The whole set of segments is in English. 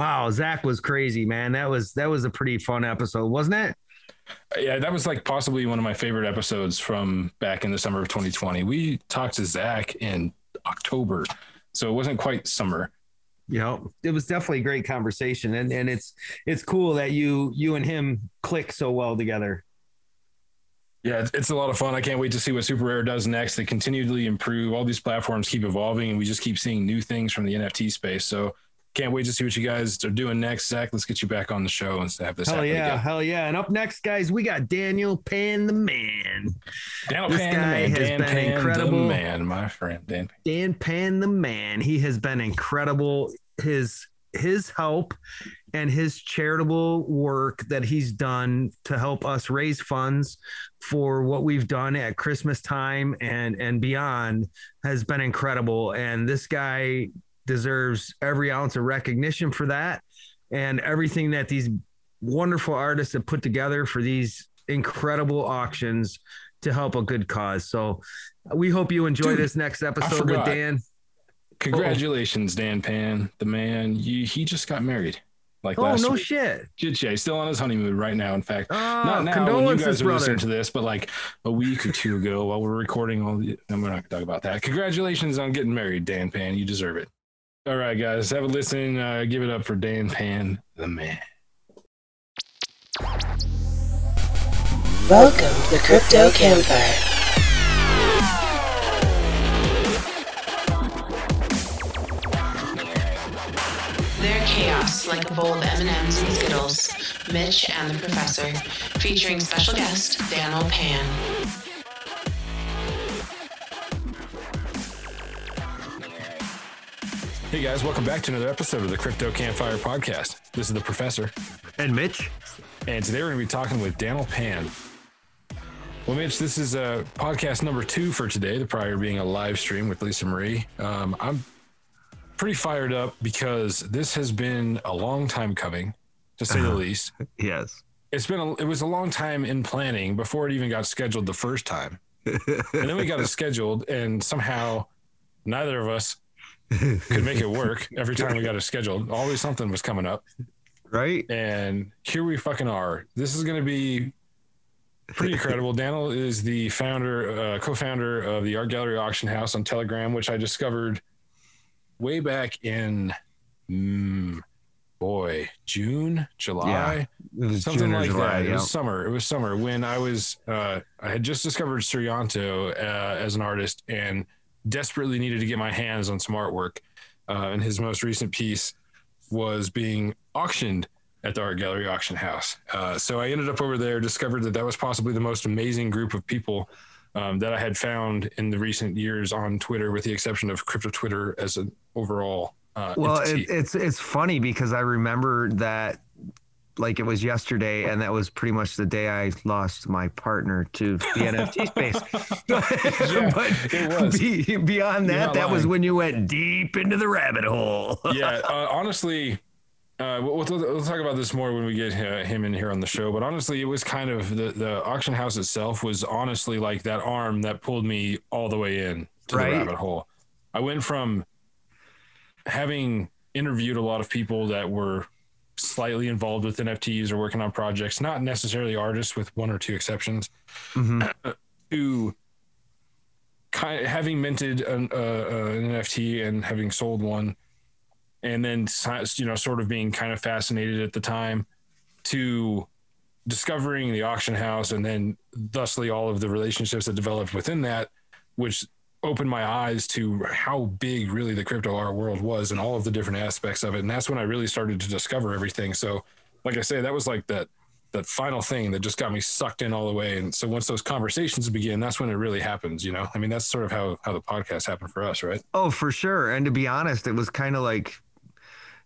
Wow, Zach was crazy, man. That was that was a pretty fun episode, wasn't it? Yeah, that was like possibly one of my favorite episodes from back in the summer of 2020. We talked to Zach in October, so it wasn't quite summer. You know, it was definitely a great conversation, and and it's it's cool that you you and him click so well together. Yeah, it's, it's a lot of fun. I can't wait to see what SuperRare does next. They continually improve. All these platforms keep evolving, and we just keep seeing new things from the NFT space. So can't wait to see what you guys are doing next. Zach, let's get you back on the show and have this. Hell yeah, again. hell yeah! And up next, guys, we got Danil Pan the Man. Daniel This Pan, guy the man. has Dan been Pan, incredible. the man, my friend Dan. Pan. Dan Pan the Man. He has been incredible. His his help and his charitable work that he's done to help us raise funds for what we've done at Christmas time and and beyond has been incredible. And this guy deserves every ounce of recognition for that and everything that these wonderful artists have put together for these incredible auctions to help a good cause. So we hope you enjoy Dude, this next episode with. Dan. Congratulations, Dan Pan, the man. You, he just got married. Like Oh last no week. shit! Yeah, he's still on his honeymoon right now. In fact, Oh, not now when you guys are brother. listening to this, but like a week or two ago while we're recording all the. I'm not gonna talk about that. Congratulations on getting married, Dan Pan. You deserve it. All right, guys, have a listen. Uh, give it up for Dan Pan, the man. Welcome to the Crypto Campfire. They're chaos like a bowl of M&Ms and Skittles. Mitch and the Professor, featuring special guest Danil Pan. Hey guys, welcome back to another episode of the Crypto Campfire podcast. This is the Professor, And Mitch, and today we're going to be talking with Danil Pan. Well, Mitch, this is uh, podcast number two for today. The prior being a live stream with Lisa Marie. Um, I'm pretty fired up because this has been a long time coming, to say the least. yes, It's been a, it was a long time in planning before it even got scheduled the first time, and then we got it scheduled, and somehow neither of us could make it work every time we got it scheduled. Always something was coming up right? and here we fucking are. This is going to be pretty incredible. Daniel is the founder, uh, co-founder of the Art Gallery Auction House on Telegram, which I discovered way back in, mm, boy, June, July, was something June like July, that. It was summer. It was summer when I was, uh, I had just discovered Suryanto uh, as an artist and desperately needed to get my hands on some artwork. Uh, and his most recent piece was being auctioned at the art gallery auction house. Uh, so I ended up over there, discovered that that was possibly the most amazing group of people um, that I had found in the recent years on Twitter, with the exception of crypto Twitter as an overall. Uh, Well, it, it's it's funny because I remember that like it was yesterday, and that was pretty much the day I lost my partner to the NFT space. Yeah, but it was. be- beyond You're that, not that was when you went deep into the rabbit hole. yeah, uh, honestly, uh, we'll, we'll, we'll talk about this more when we get uh, him in here on the show. But honestly, it was kind of the, the auction house itself was honestly like that arm that pulled me all the way in to Right. the rabbit hole. I went from having interviewed a lot of people that were slightly involved with NFTs or working on projects, not necessarily artists, with one or two exceptions, Mhm. to kind of having minted an, uh, uh, an NFT and having sold one, and then you know sort of being kind of fascinated at the time to discovering the auction house and then thusly all of the relationships that developed within that, which opened my eyes to how big really the crypto art world was and all of the different aspects of it. And that's when I really started to discover everything. So, like I say, that was like that that final thing that just got me sucked in all the way. And so once those conversations begin, that's when it really happens, you know? I mean, that's sort of how how the podcast happened for us, right? Oh, for sure. And to be honest, it was kind of like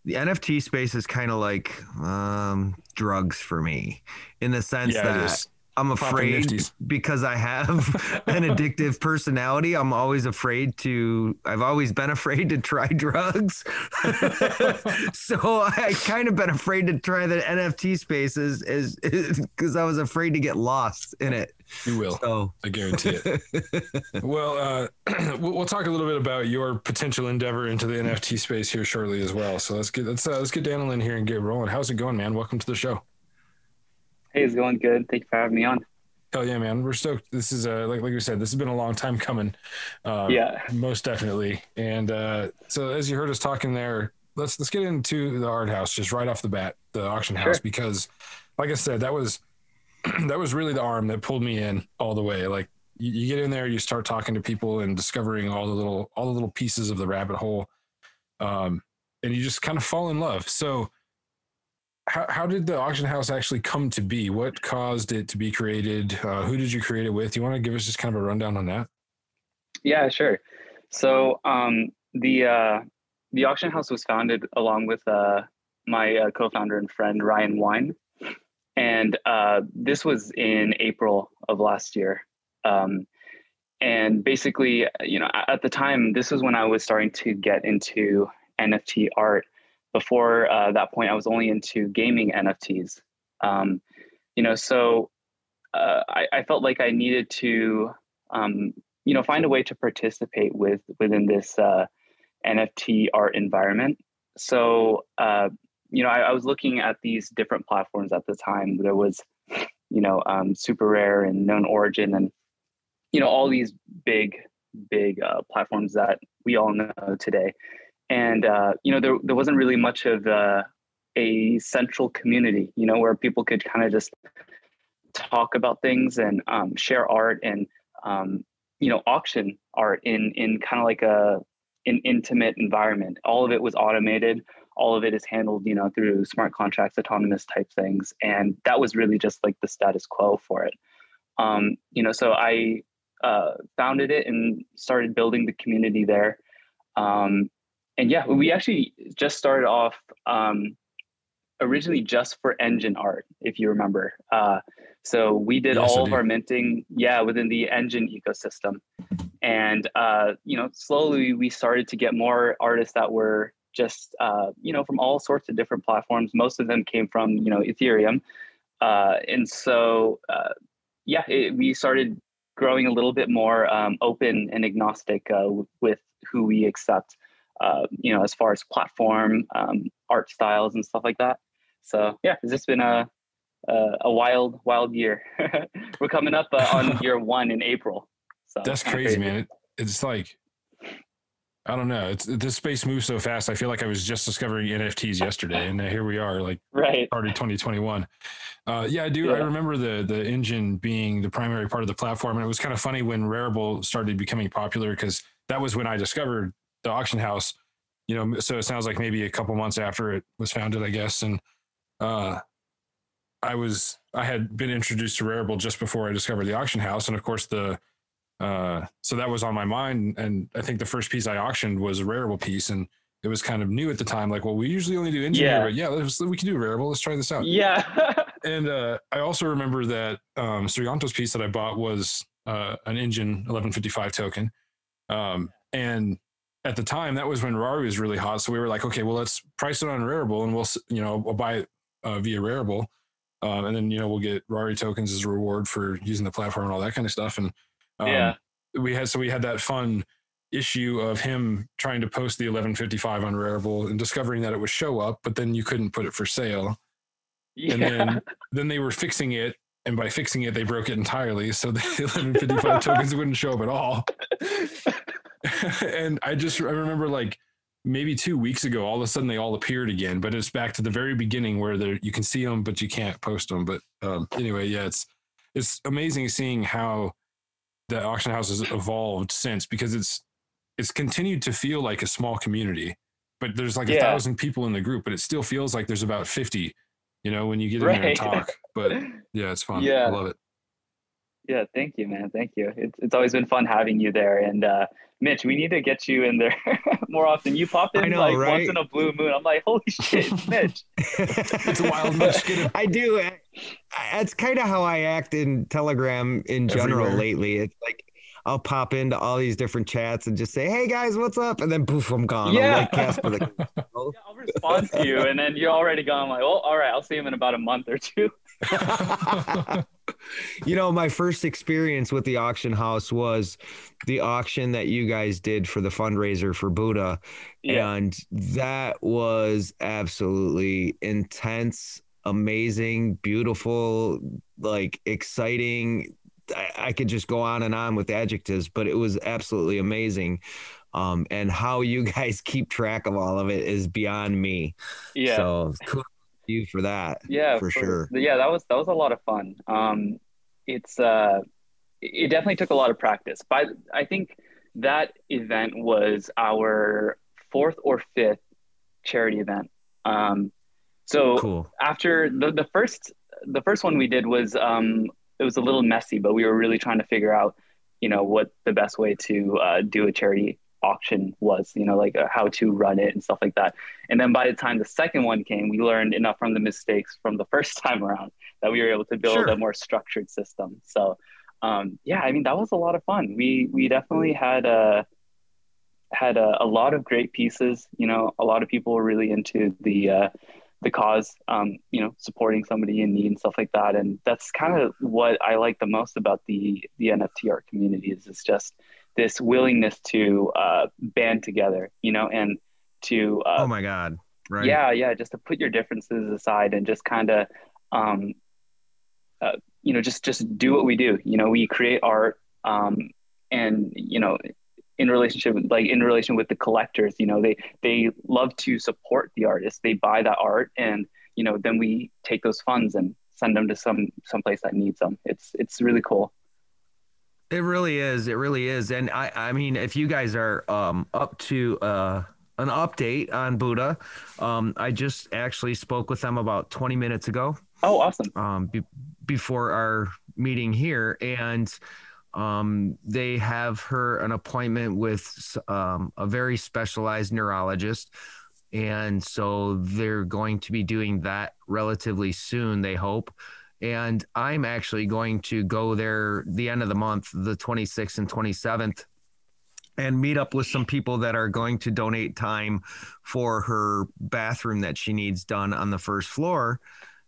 the NFT space is kind of like um, drugs for me, in the sense Yeah, that. I'm afraid because I have an addictive personality. I'm always afraid to, I've always been afraid to try drugs. so I kind of been afraid to try the NFT spaces is because I was afraid to get lost in it. You will. So I guarantee it. well, uh, we'll talk a little bit about your potential endeavor into the NFT space here shortly as well. So let's get let's uh, let's get Daniel in here and get rolling. How's it going, man? Welcome to the show. Hey, it's going good. Thank you for having me on. Oh yeah, man! We're stoked. This is uh, like like we said, this has been a long time coming. Um, Yeah. most definitely. And uh, so as you heard us talking there, let's let's get into the art house just right off the bat, the auction house, Sure. because like I said, that was that was really the arm that pulled me in all the way. Like you, you get in there, you start talking to people and discovering all the little all the little pieces of the rabbit hole, um, and you just kind of fall in love. So. How, how did the auction house actually come to be? What caused it to be created? Uh, who did you create it with? Do you want to give us just kind of a rundown on that? Yeah, sure. So um, the uh, the auction house was founded along with uh, my uh, co-founder and friend Ryan Wine, and uh, this was in April of last year. Um, and basically, you know, at the time, this was when I was starting to get into NFT art. Before uh, that point, I was only into gaming NFTs. Um, you know, so uh, I, I felt like I needed to um, you know find a way to participate with within this uh, nft art environment. So uh, you know I, I was looking at these different platforms at the time. There was you know um, SuperRare and KnownOrigin and you know all these big big uh, platforms that we all know today and uh, you know there, there wasn't really much of uh, a central community you know where people could kind of just talk about things and um, share art and um, you know auction art in in kind of like a an intimate environment. All of it was automated. All of it is handled you know through smart contracts autonomous type things. And that was really just like the status quo for it. Um, you know so i uh, founded it and started building the community there. Um, and yeah we actually just started off um, originally just for Enjin art if you remember uh, so we did Yes, all of our minting, yeah, within the Enjin ecosystem. And uh, you know, slowly we started to get more artists that were just uh, you know from all sorts of different platforms. Most of them came from you know Ethereum, uh, and so uh, yeah, it, we started growing a little bit more um, open and agnostic uh, with who we accept. Uh, you know, as far as platform, um, art styles, and stuff like that. So yeah, it's just been a uh, a wild, wild year. We're coming up uh, on year one in April. So That's kinda crazy, man. It, it's like I don't know. It's this space moves so fast. I feel like I was just discovering NFTs yesterday, and here we are, like Right. started 2021. Uh, yeah, I do. I remember the the Enjin being the primary part of the platform, and it was kind of funny when Rarible started becoming popular because that was when I discovered the auction house. You know, so it sounds like maybe a couple months after it was founded, I guess, and uh, I was I had been introduced to Rarible just before I discovered the auction house, and of course the uh, so that was on my mind, and I think the first piece I auctioned was a Rarible piece, and it was kind of new at the time. Like, well, we usually only do Enjin, Yeah. but yeah, let's, we can do Rarible. Let's try this out. Yeah. And uh, I also remember that um, Suryanto's piece that I bought was uh, an Enjin 1155 token, um, and at the time that was when Rari was really hot. So we were like, okay, well, let's price it on Rarible, and we'll you know we'll buy it uh, via Rarible, um, and then you know we'll get Rari tokens as a reward for using the platform and all that kind of stuff. And um, Yeah. we had so we had that fun issue of him trying to post the 1155 on Rarible and discovering that it would show up, but then you couldn't put it for sale yeah. and then then they were fixing it and by fixing it they broke it entirely so the 1155 tokens wouldn't show up at all and i just i remember like maybe two weeks ago all of a sudden they all appeared again but it's back to the very beginning where you can see them but you can't post them but um, anyway yeah it's it's amazing seeing how the auction house has evolved since because it's it's continued to feel like a small community but there's like a thousand people in the group but it still feels like there's about 50 you know when you get in there and talk. But yeah it's fun. Yeah, i Yeah. love it Yeah, thank you, man. Thank you. It's it's always been fun having you there. And uh, Mitch, we need to get you in there more often. You pop in know, like right? once in a blue moon. I'm like, holy shit, Mitch. It's a wild Mitch. Get him. I do. I- That's kind of how I act in Telegram in general Everywhere. lately. It's like I'll pop into all these different chats and just say, "Hey guys, what's up?" And then poof, I'm gone. Yeah. I'm like Casper the Yeah, I'll respond to you, and then you're already gone. I'm like, well, all right, I'll see him in about a month or two. you know, my first experience with the auction house was the auction that you guys did for the fundraiser for Buddha. Yeah, And that was absolutely intense, amazing, beautiful, like exciting. I, I could just go on and on with adjectives, but it was absolutely amazing. Um, and how you guys keep track of all of it is beyond me. yeah. So you for that. yeah for sure. yeah that was that was a lot of fun um it's uh it definitely took a lot of practice but i think that event was our fourth or fifth charity event um so Cool. after the, the first the first one we did was um it was a little messy but we were really trying to figure out you know what the best way to uh, do a charity auction was you know like uh, how to run it and stuff like that. And then by the time the second one came we learned enough from the mistakes from the first time around that we were able to build Sure. a more structured system. So um, yeah i mean that was a lot of fun. We we definitely had a had a, a lot of great pieces. You know a lot of people were really into the uh, the cause um, you know supporting somebody in need and stuff like that. And that's kind of what i like the most about the the nft art community is it's just this willingness to uh, band together you know and to uh, oh my God. Right. yeah yeah just to put your differences aside and just kind of um, uh, you know just just do what we do you know we create art um, and you know in relationship with, like in relation with the collectors you know they they love to support the artists they buy that art and you know then we take those funds and send them to some some place that needs them it's it's really cool It really is. It really is. And I, I mean, if you guys are um, up to uh, an update on Buddha, um, I just actually spoke with them about 20 minutes ago oh awesome um, be- before our meeting here. And um, they have her an appointment with um, a very specialized neurologist. And so they're going to be doing that relatively soon, they hope. And I'm actually going to go there the end of the month, the 26th and 27th, and meet up with some people that are going to donate time for her bathroom that she needs done on the first floor.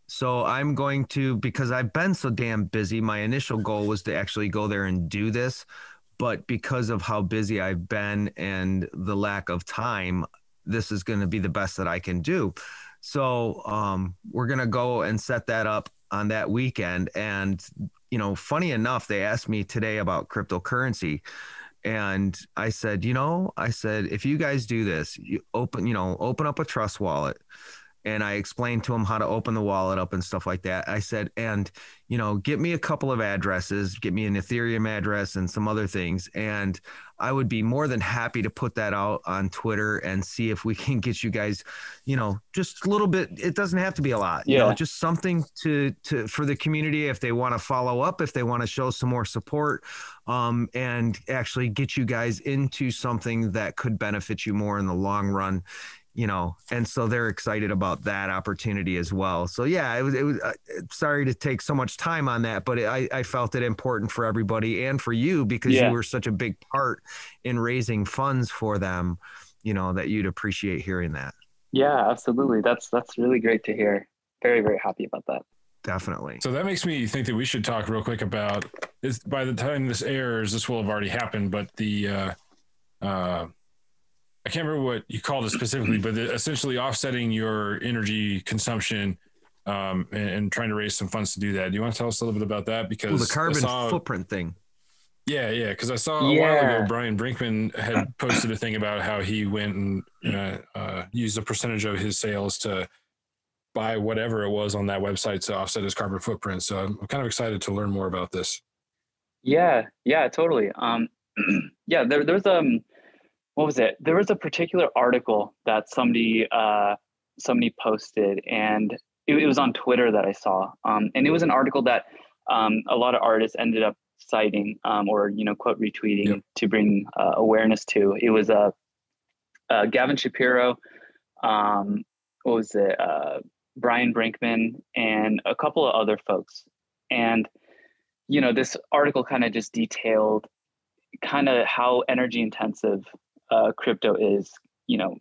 So I'm going to, because I've been so damn busy, my initial goal was to actually go there and do this. But because of how busy I've been and the lack of time, this is going to be the best that I can do. So um, we're going to go and set that up on that weekend. And, you know, funny enough, they asked me today about cryptocurrency. And I said, you know, I said, if you guys do this, you open, you know, open up a trust wallet. And I explained to them how to open the wallet up and stuff like that. I said, and, you know, get me a couple of addresses, get me an Ethereum address and some other things. And I would be more than happy to put that out on Twitter and see if we can get you guys, you know, just a little bit. It doesn't have to be a lot, you know, just something to to for the community if they want to follow up, if they want to show some more support, um, and actually get you guys into something that could benefit you more in the long run. You know, and so they're excited about that opportunity as well. So yeah, it was. It was. Uh, sorry to take so much time on that, but I, I felt it important for everybody and for you because Yeah. you were such a big part in raising funds for them. You know that you'd appreciate hearing that. yeah absolutely that's that's really great to hear very very happy about that Definitely. So that makes me think that we should talk real quick about this. By the time this airs, this will have already happened. But the, uh, uh, I can't remember what you called it specifically, but the, essentially offsetting your energy consumption um, and, and trying to raise some funds to do that. Do you want to tell us a little bit about that? Because Well, the carbon saw- footprint thing. yeah, yeah. Because I saw a while ago Brian Brinkman had posted a thing about how he went and uh, uh, used a percentage of his sales to buy whatever it was on that website to offset his carbon footprint. So I'm kind of excited to learn more about this. Yeah, yeah, totally. Um, yeah, there, there's um, what was it? There was a particular article that somebody uh, somebody posted, and it, it was on Twitter that I saw. Um, and it was an article that um, a lot of artists ended up citing um, or you know quote retweeting yep. to bring uh, awareness to. It was a uh, uh, Gavin Shapiro, um, what was it? Uh, Brian Brinkman and a couple of other folks, and you know this article kind of just detailed kind of how energy intensive uh, crypto is. You know,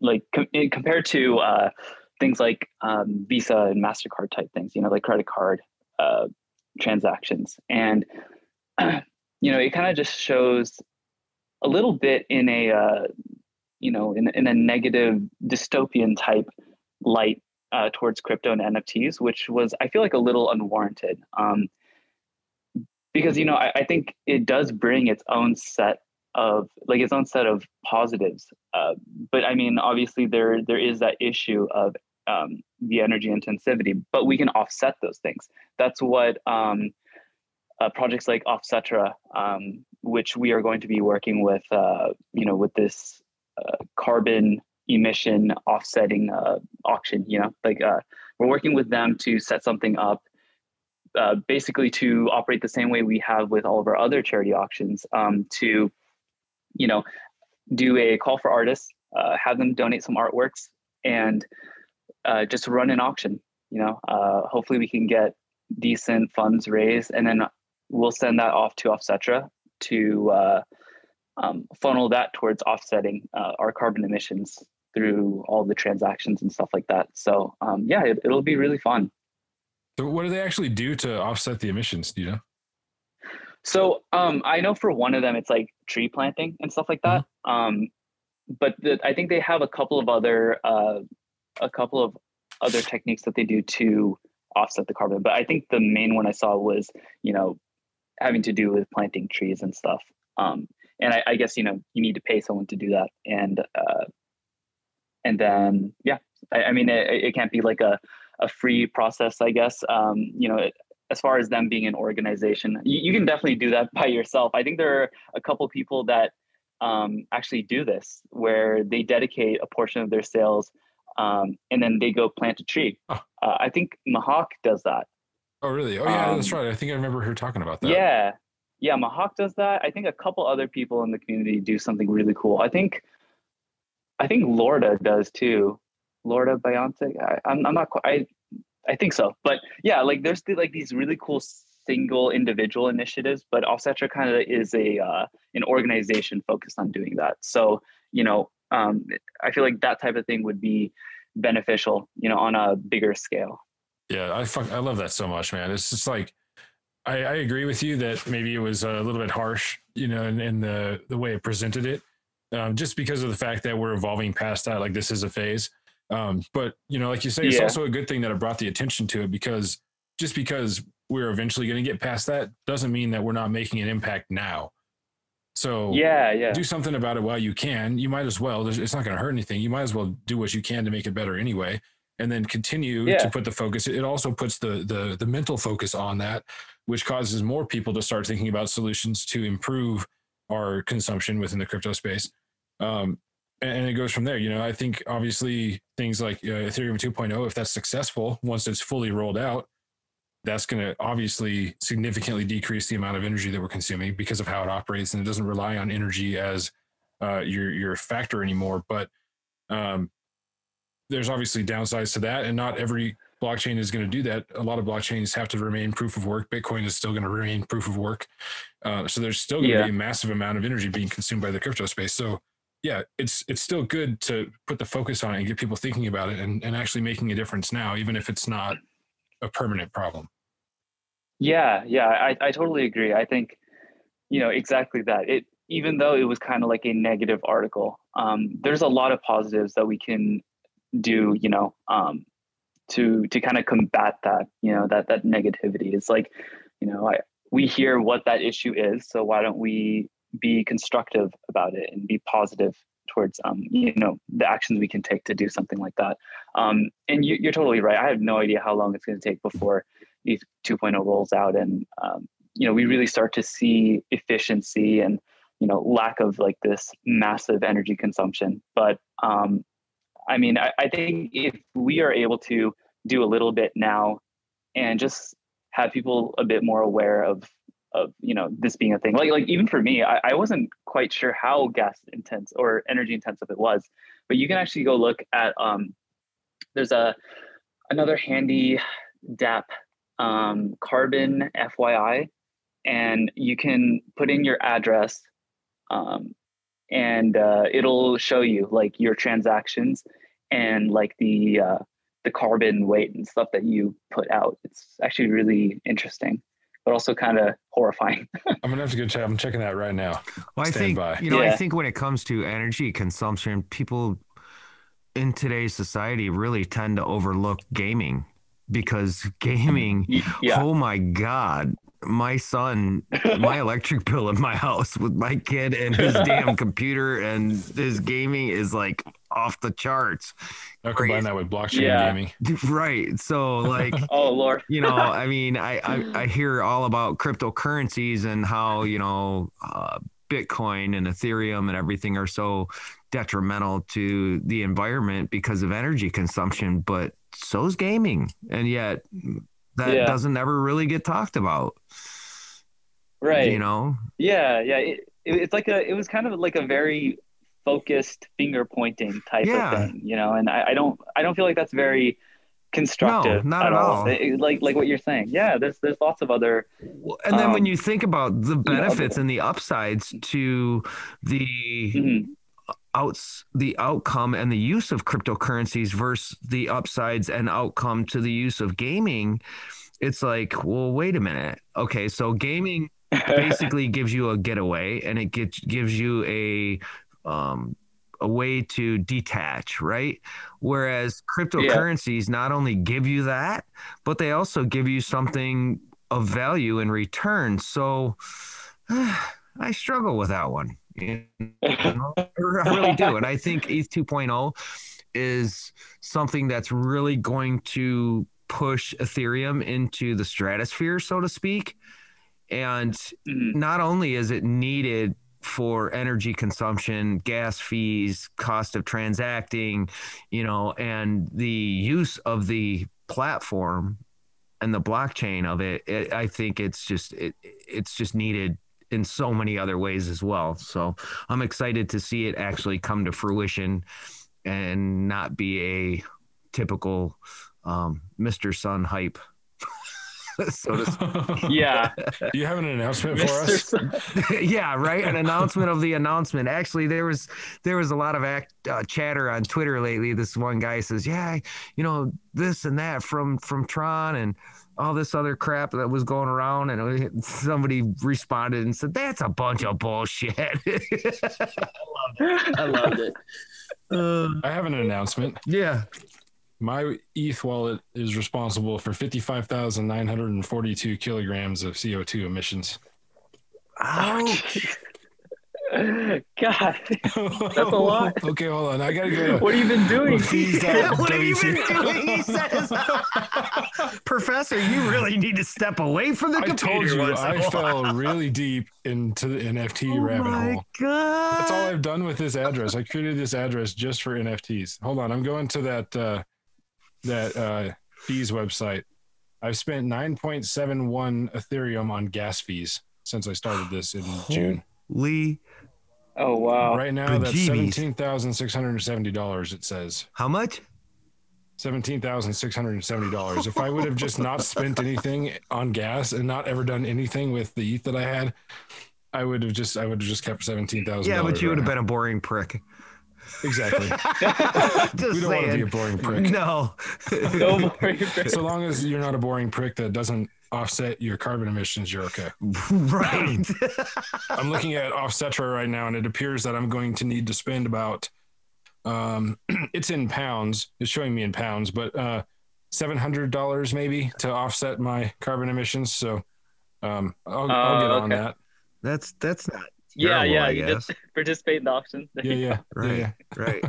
like com- compared to uh, things like um, Visa and Mastercard type things. You know, like credit card uh, transactions, and you know, it kind of just shows a little bit in a uh, you know in, in a negative dystopian type light uh, towards crypto and NFTs, which was I feel like a little unwarranted. Um, because you know I, I, think it does bring its own set of like its own set of positives. Uh, but I mean, obviously there there is that issue of um, the energy intensivity, but we can offset those things. That's what um, uh, projects like Offsetra, um, which we are going to be working with, uh, you know, with this uh, carbon emission offsetting uh, auction. You know, like uh, we're working with them to set something up. Basically, to operate the same way we have with all of our other charity auctions, um, to, you know, do a call for artists, uh, have them donate some artworks, and uh, just run an auction. You know, hopefully we can get decent funds raised, and then we'll send that off to Offsetra to um, funnel that towards offsetting uh, our carbon emissions through all the transactions and stuff like that. So um, yeah, it, will be really fun. So what do they actually do to offset the emissions? Do you know? So um, I know for one of them, it's like tree planting and stuff like that. Mm-hmm. Um, but the, I think they have a couple of other uh, a couple of other techniques that they do to offset the carbon. But I think the main one I saw was you know having to do with planting trees and stuff. Um, and I, I, guess you know you need to pay someone to do that and uh, and then yeah i, I mean it, it, can't be like a, a free process i guess um, you know it, as far as them being an organization you, you, can definitely do that by yourself i think there are a couple people that um, actually do this where they dedicate a portion of their sales um, and then they go plant a tree oh. uh, i think mahawk does that oh really oh yeah that's um, right i think i remember her talking about that yeah yeah, Mahawk does that. I think a couple other people in the community do something really cool. I think, I think Lorda does too. Lorda Biontech. I, I'm, I'm not quite. I, I think so. But yeah, like there's the, like these really cool single individual initiatives, but Offsetra kind of is a uh, an organization focused on doing that. So you know, um, I feel like that type of thing would be beneficial, you know, on a bigger scale. Yeah, I fuck, I love that so much, man. It's just like I, I, agree with you that maybe it was a little bit harsh, you know, in, in the the way it presented it, um, just because of the fact that we're evolving past that. Like this is a phase, um, but you know, like you say, it's yeah. also a good thing that it brought the attention to it because just because we're eventually going to get past that doesn't mean that we're not making an impact now. So yeah, yeah, do something about it while you can. You might as well. It's not going to hurt anything. You might as well do what you can to make it better anyway and then continue yeah. to put the focus it also puts the the the mental focus on that which causes more people to start thinking about solutions to improve our consumption within the crypto space um, and, it goes from there you know i think obviously things like uh, ethereum 2.0 if that's successful once it's fully rolled out that's going to obviously significantly decrease the amount of energy that we're consuming because of how it operates and it doesn't rely on energy as uh, your your factor anymore but um, there's obviously downsides to that, and not every blockchain is going to do that. A lot of blockchains have to remain proof of work. Bitcoin is still going to remain proof of work. Uh, so there's still going to yeah. be a massive amount of energy being consumed by the crypto space. So yeah, it's it's still good to put the focus on it and get people thinking about it and, and actually making a difference now, even if it's not a permanent problem. Yeah, yeah, I, I totally agree. I think, you know, exactly that. It even though it was kind of like a negative article, um, there's a lot of positives that we can do you know um, to to kind of combat that you know that that negativity it's like you know I, we hear what that issue is so why don't we be constructive about it and be positive towards um, you know the actions we can take to do something like that. Um, and you, are totally right. I have no idea how long it's going to take before ETH 2.0 rolls out and um, you know we really start to see efficiency and you know lack of like this massive energy consumption. But um, I mean, I, I think if we are able to do a little bit now and just have people a bit more aware of of you know this being a thing. Like like even for me, I, I wasn't quite sure how gas intense or energy intensive it was, but you can actually go look at um, there's a another handy dApp um, carbon FYI, and you can put in your address, um, and uh, it'll show you like your transactions and like the uh, the carbon weight and stuff that you put out. It's actually really interesting, but also kind of horrifying. I'm gonna have to go check. I'm checking that right now. Well, I Stand think by. you know. I think when it comes to energy consumption, people in today's society really tend to overlook gaming because gaming. Yeah, Oh my god, my son, my electric bill in my house with my kid and his damn computer and his gaming is like off the charts. I'll Crazy. combine that with blockchain Yeah. gaming. Right. So like oh lord. you know i mean I, I i hear all about cryptocurrencies and how you know uh, bitcoin and ethereum and everything are so detrimental to the environment because of energy consumption but so's gaming and yet that Yeah. doesn't ever really get talked about right you know yeah yeah it, it, it's like a it was kind of like a very focused finger pointing type Yeah. of thing you know and I, I don't i don't feel like that's very constructive not at all. It- like like what you're saying yeah there's there's lots of other and then when Um, you think about the know, benefits and the upsides to the Mhm. outs the outcome and the use of cryptocurrencies versus the upsides and outcome to the use of gaming it's like well wait a minute okay so gaming basically gives you a getaway and it gets gives you a um a way to detach right whereas cryptocurrencies not only give you that but they also give you something of value in return so i struggle with that one you know? I really do. And I think ETH 2.0 is something that's really going to push Ethereum into the stratosphere, so to speak. And Mhm. not only is it needed for energy consumption, gas fees, cost of transacting, you know, and the use of the platform and the blockchain of it, it I think it's just it, it's just needed in so many other ways as well. So I'm excited to see it actually come to fruition and not be a typical um, Mr. Sun hype. so to speak. yeah Do you have an announcement for us? Yeah, right. An announcement of the announcement. Actually, there was there was a lot of act, uh, chatter on Twitter lately. This one guy says, "Yeah, you know this and that from from Tron and all this other crap that was going around." And was- somebody responded and said, "That's a bunch of bullshit." I loved it. I loved it. Uh, I have an announcement. yeah. My ETH wallet is responsible for 55,942 kilograms of CO2 emissions. Ouch. God, that's a lot. okay, hold on. I gotta go. What have you been doing? Fees Yeah, what have you been doing? He says, Professor, you really need to step away from the computer. I computer. told you once in a I while." fell really deep into the NFT Oh rabbit my hole. God. That's all I've done with this address. I created this address just for NFTs. Hold on, I'm going to that uh, that uh, fees website. I've spent 9.71 Ethereum on gas fees since I started this in June. Lee, Oh wow. Right now, that's bejeebies. seventeen thousand six hundred and seventy dollars. It says how much? seventeen thousand six hundred and seventy dollars. If I would have just not spent anything on gas and not ever done anything with the ETH that I had, I would have just I would have just kept seventeen thousand. Yeah, but you would have been a boring prick. Exactly. Just we don't want to be a boring prick. No. No more. So long as you're not a boring prick that doesn't offset your carbon emissions, you're okay. right. I'm looking at Offsetra right now, and it appears that I'm going to need to spend about um, it's in pounds. It's showing me in pounds, but uh, seven hundred dollars maybe to offset my carbon emissions. So um, I'll, I'll get Oh, on that. That's that's not Yeah, terrible, yeah. I You guess. just participate in the auction. Yeah, yeah, yeah, Right. yeah. Right.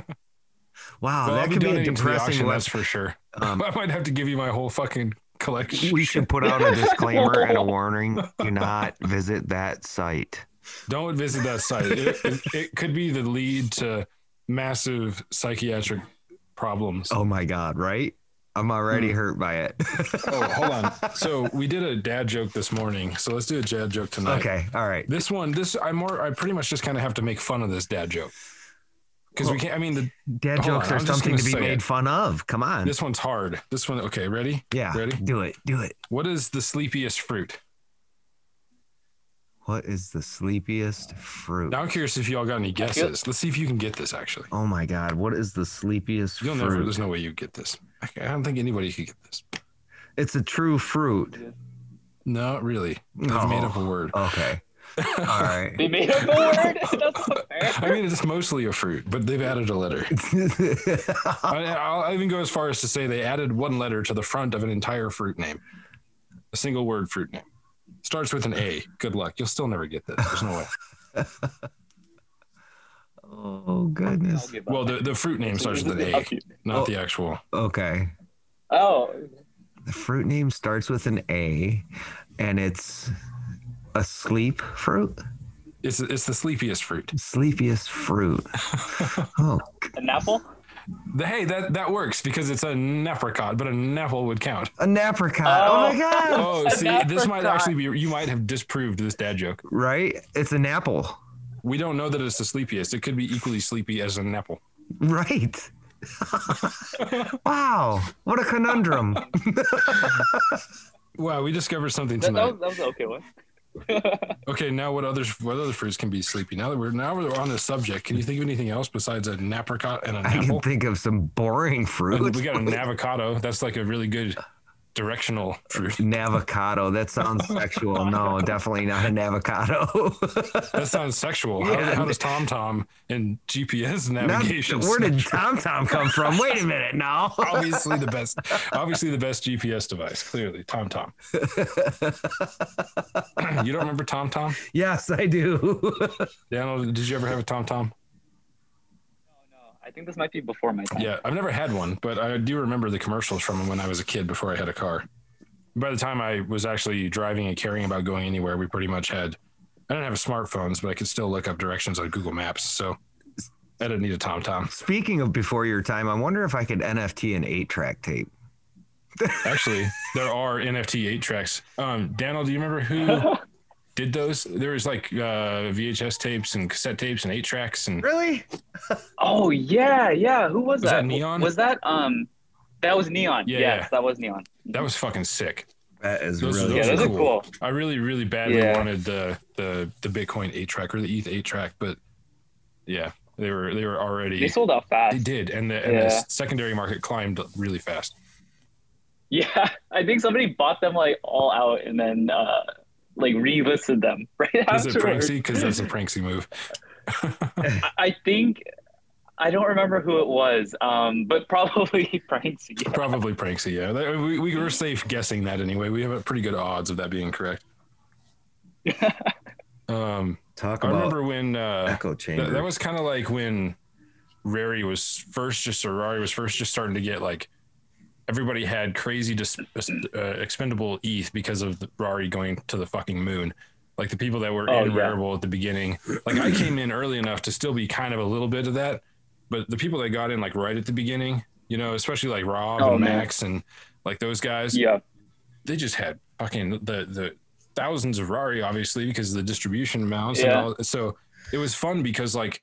Wow, Well, that could be a donating to depressing auction, that's for sure. Um, I might have to give you my whole fucking collection. we should put out a disclaimer and a warning. Do not visit that site. Don't visit that site. It, it, it could be the lead to massive psychiatric problems. Oh my God, right? I'm already Hmm. hurt by it. Oh, hold on. So we did a dad joke this morning. So let's do a dad joke tonight. okay. All right. This one, this I more I pretty much just kind of have to make fun of this dad joke. Because we can't I mean the Dad jokes on, are I'm something gonna be made it. fun of. Come on. this one's hard. This one okay, ready? yeah. Ready? Do it. Do it. What is the sleepiest fruit? What is the sleepiest fruit? Now I'm curious if y'all got any guesses. Let's see if you can get this actually. Oh my God. What is the sleepiest You'll fruit? never there's no way you get this. I I don't think anybody could get this. It's a true fruit. No, really. They've Oh. made up a oh, word. Okay. All right. They made up a word. That's not fair. I mean, it's mostly a fruit, but they've added a letter. I, I'll I'll even go as far as to say they added one letter to the front of an entire fruit name, a single word fruit name. Starts with an A. Good luck. You'll still never get this. There's no way. oh goodness. Well, the, the fruit name starts with an A, not Oh. the actual. Okay. Oh, The fruit name starts with an A, and it's a sleep fruit. It's it's the sleepiest fruit. Sleepiest fruit. Oh, an apple. The, hey, that that works because it's a apricot, but an apple would count. a apricot. Oh, my Oh. God. Oh, see, this might actually be. You might have disproved this dad joke. Right? It's an apple. We don't know that it's the sleepiest. It could be equally sleepy as an apple. Right. wow. What a conundrum. Wow, we discovered something That, that, tonight. was, that was okay one. Okay, now what others what other fruits can be sleepy? Now that we're now we're on this subject, can you think of anything else besides an apricot and an apple? I can think of some boring And fruit. we got an avocado. That's like a really good directional fruit. Navocado. That sounds sexual. No, definitely not an avocado. That sounds sexual. Yeah. How, how does TomTom and GPS Not- navigation? where did TomTom come from? Wait a minute now. obviously the best, obviously the best GPS device. Clearly, TomTom. you don't remember TomTom? yes, I do. Daniel, did you ever have a TomTom? No, I think this might be before my time. Yeah, I've never had one, but I do remember the commercials from them when I was a kid before I had a car. By the time I was actually driving and caring about going anywhere, we pretty much had. I didn't have smartphones, but I could still look up directions on Google Maps. So I didn't need a TomTom. Speaking of before your time, I wonder if I could NFT an eight track tape. Actually, there are NFT eight tracks. Um, Daniel, do you remember who did those? There was like uh, VHS tapes and cassette tapes and eight tracks and Really? Oh yeah, yeah. Who was, that? Was that Neon? Was that um? That was Neon. Yeah, yes, yeah. that was Neon. that was fucking sick. That is Those- really those Yeah, are those are cool. cool. I really, really badly Yeah. wanted the the the Bitcoin eight track or the ETH eight track, but yeah, they were they were already They sold out fast. They did, and the, and Yeah. the secondary market climbed really fast. Yeah, I think somebody bought them like all out and then uh like relisted them right Is it afterwards. Pranksy? Because that's a Pranksy move. I- I think I don't remember who it was, um, but probably Pranksy. Probably Pranksy. Yeah, That- we, we were safe guessing that anyway. We have a pretty good odds of that being correct. Um, Talk I remember when uh, echo chamber. that, that was kind of like when Rari was first just or Rari was first just starting to get like everybody had crazy dis- uh, expendable ETH because of the Rari going to the fucking moon. Like the people that were Oh, in yeah. Rarible at the beginning. Like I came in early enough to still be kind of a little bit of that, but the people that got in like right at the beginning, you know, especially like Rob Oh, and man. Max and like those guys, yeah. they just had fucking the the thousands of Rari, obviously, because of the distribution amounts and Yeah. all. So it was fun because like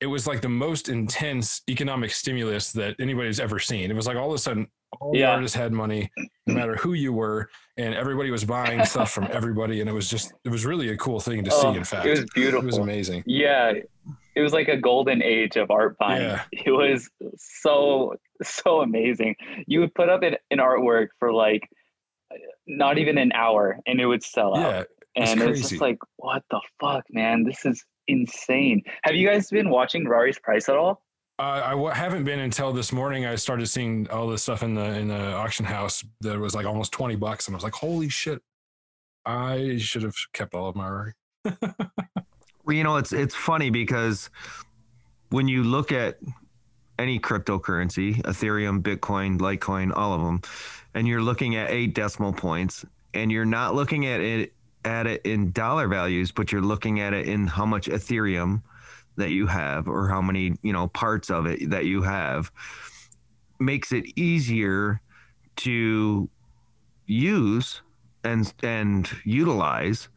it was like the most intense economic stimulus that anybody's ever seen. It was like all of a sudden all the Yeah. artists had money, no matter who you were, and everybody was buying stuff from everybody, and it was just it was really a cool thing to Oh, see. In fact, it was beautiful. It was amazing. Yeah, it was like a golden age of art buying. Yeah. It was so so amazing. You would put up an, an artwork for like not even an hour, and it would sell out. Yeah, and it's just like, what the fuck, man? This is insane. Have you guys been watching Rari's price at all? Uh, I haven't been until this morning. I started seeing all this stuff in the in the auction house that was like almost twenty bucks, and I was like, "Holy shit! I should have kept all of my Rari." Well, you know, it's it's funny because when you look at any cryptocurrency, Ethereum, Bitcoin, Litecoin, all of them, and you're looking at eight decimal points, and you're not looking at it at it in dollar values, but you're looking at it in how much Ethereum that you have or how many, you know, parts of it that you have makes it easier to use and and utilize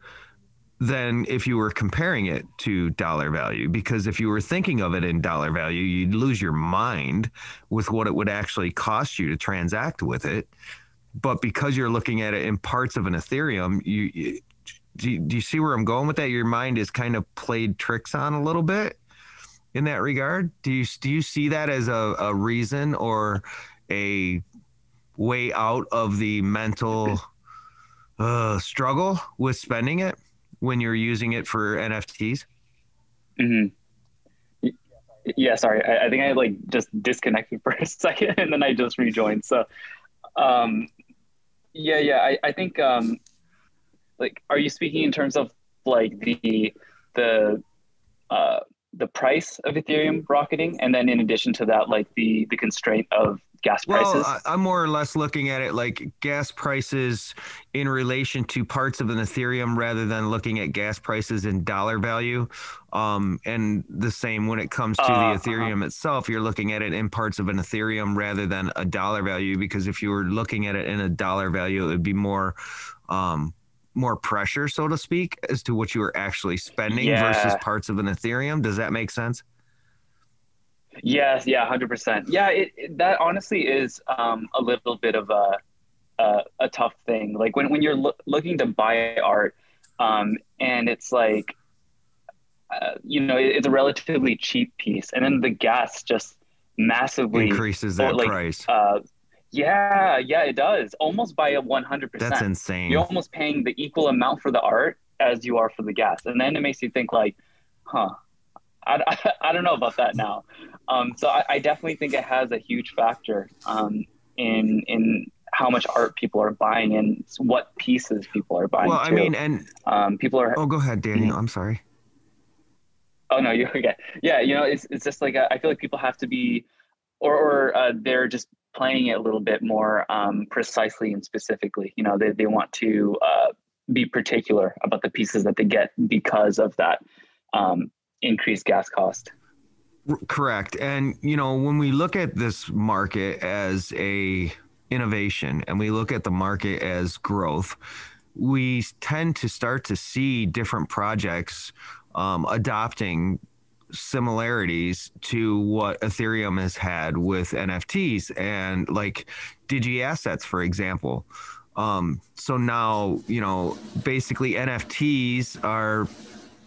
than if you were comparing it to dollar value. Because if you were thinking of it in dollar value you'd lose your mind with what it would actually cost you to transact with it. But because you're looking at it in parts of an ethereum you, do, you, do you see where i'm going with that your mind is kind of played tricks on a little bit in that regard do you do you see that as a, a reason or a way out of the mental uh, struggle with spending it when you're using it for NFTs? Mm-hmm. Yeah, sorry. I, I, think I like just disconnected for a second and then I just rejoined. So, um, yeah, yeah. I, I think, um, like, are you speaking in terms of like the the uh, the price of Ethereum rocketing, and then in addition to that, like the the constraint of gas prices? Well, I'm more or less looking at it like gas prices in relation to parts of an Ethereum rather than looking at gas prices in dollar value. Um, and the same when it comes to uh, the Ethereum uh-huh. itself, you're looking at it in parts of an Ethereum rather than a dollar value. Because if you were looking at it in a dollar value, it would be more. Um, more pressure, so to speak, as to what you were actually spending yeah. versus parts of an Ethereum. Does that make sense? Yes, yeah, hundred percent. Yeah, it, it, that honestly is um, a little bit of a, a, a tough thing. Like when when you're lo- looking to buy art, um, and it's like, uh, you know, it, it's a relatively cheap piece, and then the gas just massively increases that like, price. Uh, yeah, yeah, it does almost by a one hundred percent. That's insane. You're almost paying the equal amount for the art as you are for the gas, and then it makes you think like, huh. I, I, I don't know about that now. Um, so I, I, definitely think it has a huge factor um, in in how much art people are buying and what pieces people are buying. Well, I too. mean, and um, people are. Oh, go ahead, Daniel. I'm sorry. Oh no, you're okay? Yeah, you know, it's it's just like I feel like people have to be, or or uh, they're just playing it a little bit more um, precisely and specifically. You know, they they want to uh, be particular about the pieces that they get because of that um, increased gas cost. Correct. And you know, when we look at this market as a innovation and we look at the market as growth, we tend to start to see different projects um, adopting similarities to what Ethereum has had with NFTs and like DigiAssets, for example. Um, so now, you know, basically NFTs are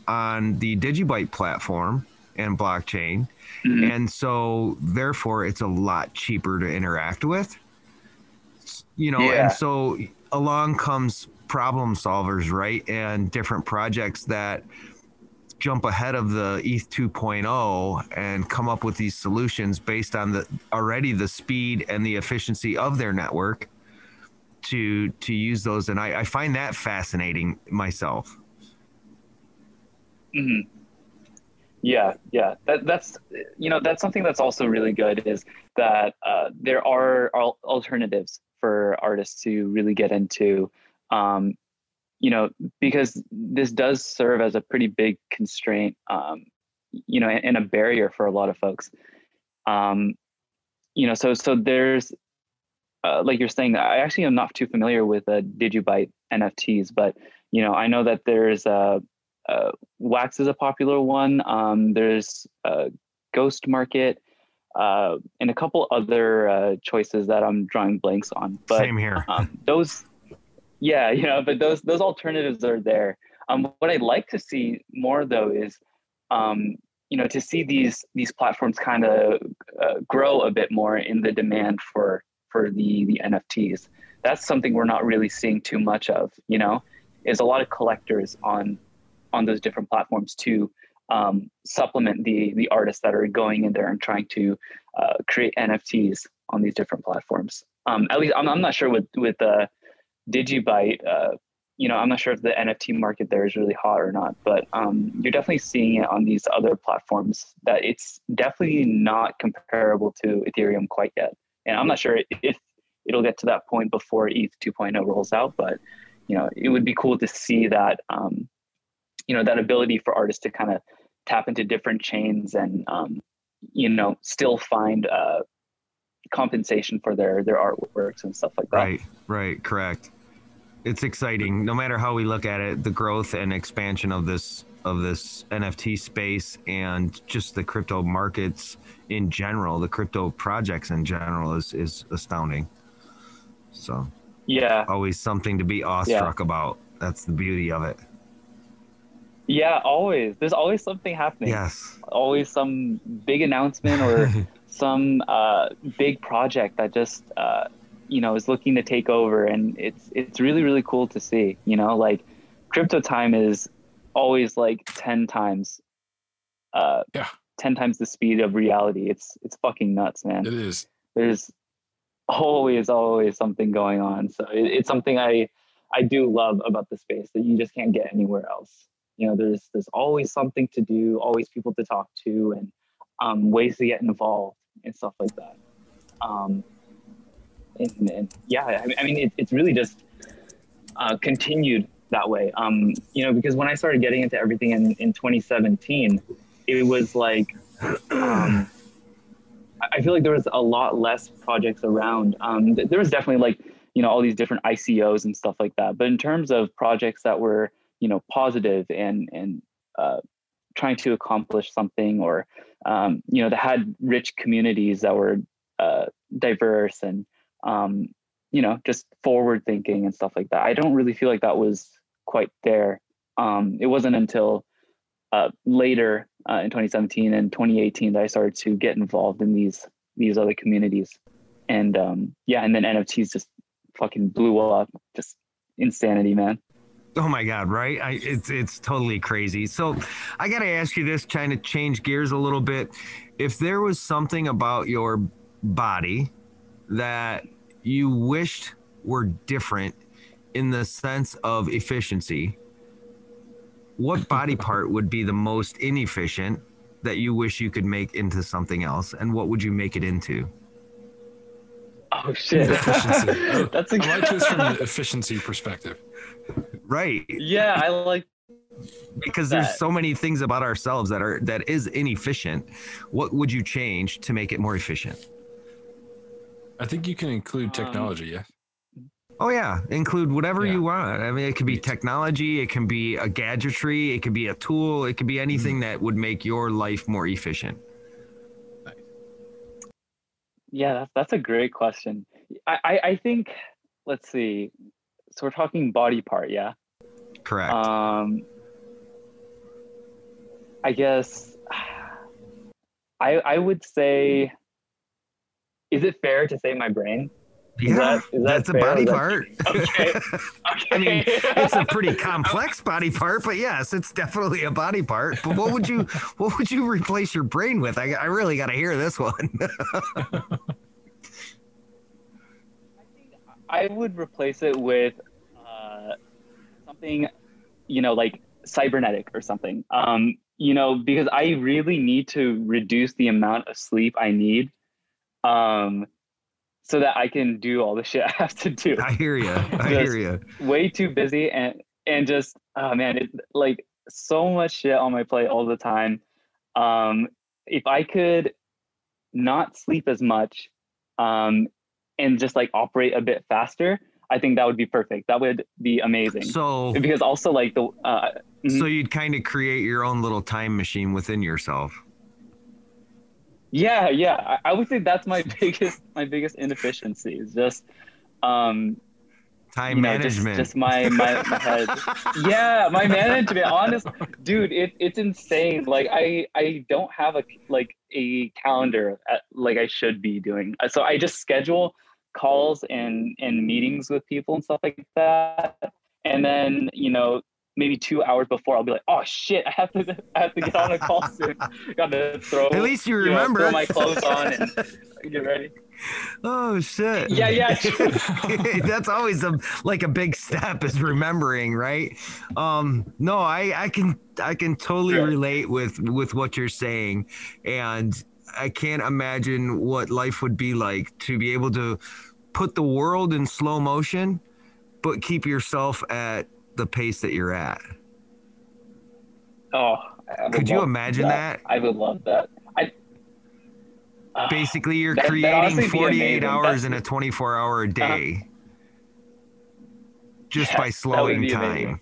on the DigiByte platform and blockchain. Mm-hmm. And so therefore it's a lot cheaper to interact with. You know, yeah. and so along comes problem solvers, right? And different projects that jump ahead of the ETH 2.0 and come up with these solutions based on the already the speed and the efficiency of their network to to use those and I, I find that fascinating myself. Mm-hmm. Yeah, yeah, that, that's you know that's something that's also really good is that uh, there are alternatives for artists to really get into, um, you know, because this does serve as a pretty big constraint, um, you know, and a barrier for a lot of folks. Um, you know, so so there's uh, like you're saying, I actually am not too familiar with uh, DigiByte NFTs, but you know, I know that there's a uh, Wax is a popular one. Um, there's uh, GhostMarket uh, and a couple other uh, choices that I'm drawing blanks on. But, Same here. um, those, yeah, you know, but those those alternatives are there. Um, what I'd like to see more though is, um, you know, to see these these platforms kind of uh, grow a bit more in the demand for for the the NFTs. That's something we're not really seeing too much of. You know, is a lot of collectors on on those different platforms to um, supplement the the artists that are going in there and trying to uh, create NFTs on these different platforms. Um, at least I'm, I'm not sure with with uh, DigiByte. Uh, you know, I'm not sure if the NFT market there is really hot or not, but um, you're definitely seeing it on these other platforms. That it's definitely not comparable to Ethereum quite yet, and I'm not sure if it'll get to that point before ETH 2.0 rolls out. But you know, it would be cool to see that um, you know that ability for artists to kind of tap into different chains and um, you know still find uh, compensation for their their artworks and stuff like that. Right, right, correct. It's exciting. No matter how we look at it, the growth and expansion of this of this NFT space and just the crypto markets in general, the crypto projects in general is is astounding. So Yeah, always something to be awestruck about. That's the beauty of it. yeah, always. There's always something happening. Yes. Always some big announcement or some uh, big project that just uh, you know is looking to take over, and it's it's really really cool to see. You know, like crypto time is always like ten times, uh, Yeah. ten times the speed of reality. It's it's fucking nuts, man. It is. there's always always something going on so it, it's something i i do love about the space that you just can't get anywhere else you know there's there's always something to do always people to talk to and um, ways to get involved and stuff like that um, and, and yeah i mean, I mean it, it's really just uh, continued that way um, you know because when i started getting into everything in, in 2017 it was like um, I feel like there was a lot less projects around. Um, there was definitely like you know all these different ICOs and stuff like that. But in terms of projects that were you know positive and and uh, trying to accomplish something, or um, you know that had rich communities that were uh, diverse and um, you know just forward thinking and stuff like that. I don't really feel like that was quite there. Um, it wasn't until uh, later uh, in 2017 and 2018 that I started to get involved in these these other communities, and um, yeah, and then NFTs just fucking blew up, just insanity, man. Oh my God, right? I, it's it's totally crazy. So I got to ask you this, trying to change gears a little bit. If there was something about your body that you wished were different in the sense of efficiency, what body part would be the most inefficient that you wish you could make into something else, and what would you make it into? Oh shit, Efficiency. that's a I like this from the efficiency perspective. Right, yeah, I like because there's so many things about ourselves that are that is inefficient. What would you change to make it more efficient? I think you can include Um, technology. Yeah. Oh yeah, include whatever Yeah. you want. I mean, it could be technology, it can be a gadgetry, it could be a tool, it could be anything Mm. that would make your life more efficient. Yeah, that's that's a great question. I, I I think let's see. So we're talking body part, yeah. Correct. Um, I guess I I would say. Is it fair to say my brain? yeah, that- is that that's a body that- part. Okay. okay. I mean, it's a pretty complex body part, but yes, it's definitely a body part. But what would you what would you replace your brain with? I, I really got to hear this one. I would replace it with something, you know, like cybernetic or something. Um, you know, because I really need to reduce the amount of sleep I need, um, so that I can do all the shit I have to do. I hear you. I hear you. Way too busy and and just oh man, it like so much shit on my plate all the time. Um, if I could not sleep as much, um, and just like operate a bit faster, I think that would be perfect. That would be amazing. So because also like the uh, mhm. so you'd kind of create your own little time machine within yourself. yeah, yeah, I, I would say that's my biggest my biggest inefficiency is just um Time you know, management. Just, my, my my head. yeah, my management. Honest, dude, it, it's insane. Like I I don't have a like a calendar at, like I should be doing. Uh, So I just schedule calls and and meetings with people and stuff like that. And then you know maybe two hours before I'll be like, oh shit, I have to I have to get on a call soon. Got to throw. At least you you know, remember. throw my clothes on and get ready. oh shit. Yeah, yeah. That's always a like a big step is remembering, right? Um no, I I can I can totally Sure. relate with with what you're saying and I can't imagine what life would be like to be able to put the world in slow motion but keep yourself at the pace that you're at. Oh, Could you imagine that? I would love that. I Uh, Basically, you're That- creating honestly 48 hours That's- in a 24 hour day just Yeah, by slowing time. amazing.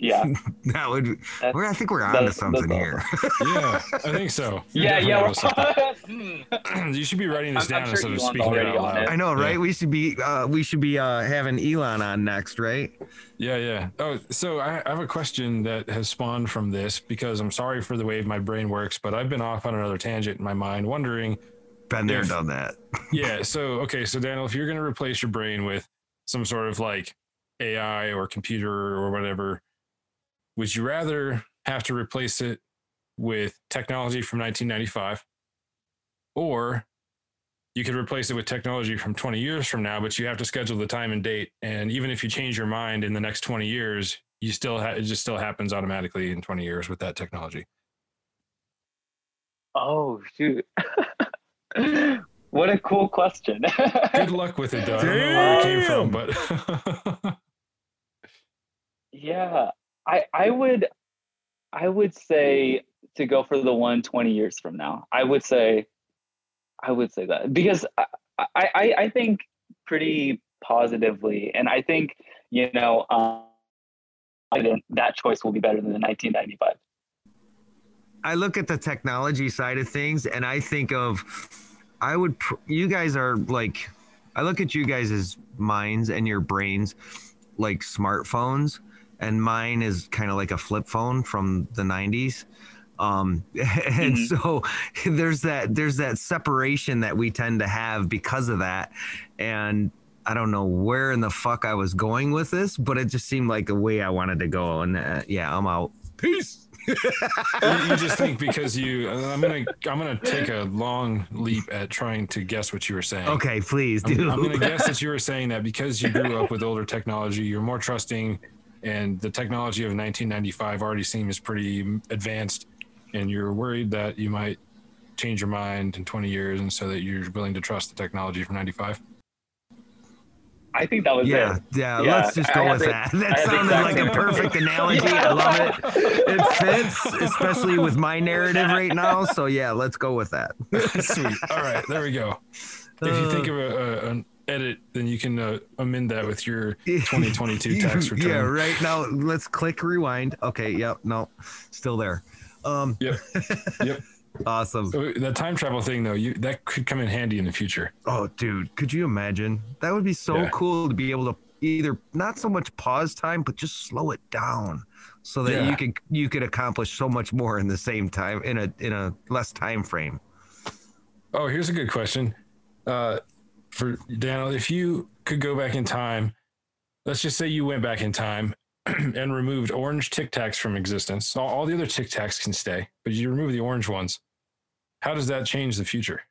Yeah. That would. That's- We're, I think we're that's- onto something here. Yeah, I think so. You're Yeah, yeah. we're- something. Hmm. you should be writing this I'm- down I'm sure instead of speaking it out loud. I know, Yeah. right? We should be. Uh, we should be uh, having Elon on next, right? Yeah, yeah. Oh, so I, I have a question that has spawned from this because I'm sorry for the way my brain works, but I've been off on another tangent in my mind, wondering. Been there, If- done that. Yeah. So okay. So Daniel, if you're going to replace your brain with some sort of like AI or computer or whatever, would you rather have to replace it with technology from 1995, or you could replace it with technology from 20 years from now, but you have to schedule the time and date. And even if you change your mind in the next 20 years, you still ha- it just still happens automatically in 20 years with that technology. Oh shoot. what a cool question. Good luck with it, though. I don't know where it came from, but yeah. I I would I would say to go for the one 20 years from now. I would say I would say that because I I, I- think pretty positively and I think you know um that choice will be better than the 1995. I look at the technology side of things and I think of I would you guys are like I look at you guys' as minds and your brains like smartphones and mine is kind of like a flip phone from the 90s um and Mhm. so there's that there's that separation that we tend to have because of that. And I don't know where in the fuck I was going with this but it just seemed like the way I wanted to go and uh, yeah I'm out. Peace! You, you just think because you uh, i'm gonna i'm gonna take a long leap at trying to guess what you were saying. Okay, please I'm. I'm gonna guess that you were saying that because you grew up with older technology you're more trusting and the technology of 1995 already seems pretty advanced and you're worried that you might change your mind in 20 years and so that you're willing to trust the technology from 95 I think that was yeah, it. yeah, Yeah, Let's just go had with the- that. I That had the sounded like a perfect analogy. I love it. It fits, especially with my narrative right now. So yeah, let's go with that. sweet all right there we go if you think of a, a, an edit then you can uh, amend that with your 2022 tax return Yeah, right now let's click rewind. Okay, yep, no, still there. Um, Yep. Yep. awesome. So that time travel thing though, you that could come in handy in the future. Oh, dude, could you imagine? That would be so Yeah. cool to be able to either not so much pause time, but just slow it down so that Yeah. you could you could accomplish so much more in the same time in a in a less time frame. Oh, here's a good question. Uh, for Daniel, if you could go back in time, let's just say you went back in time and removed orange Tic Tacs from existence. All, all the other Tic Tacs can stay, but you remove the orange ones. How does that change the future?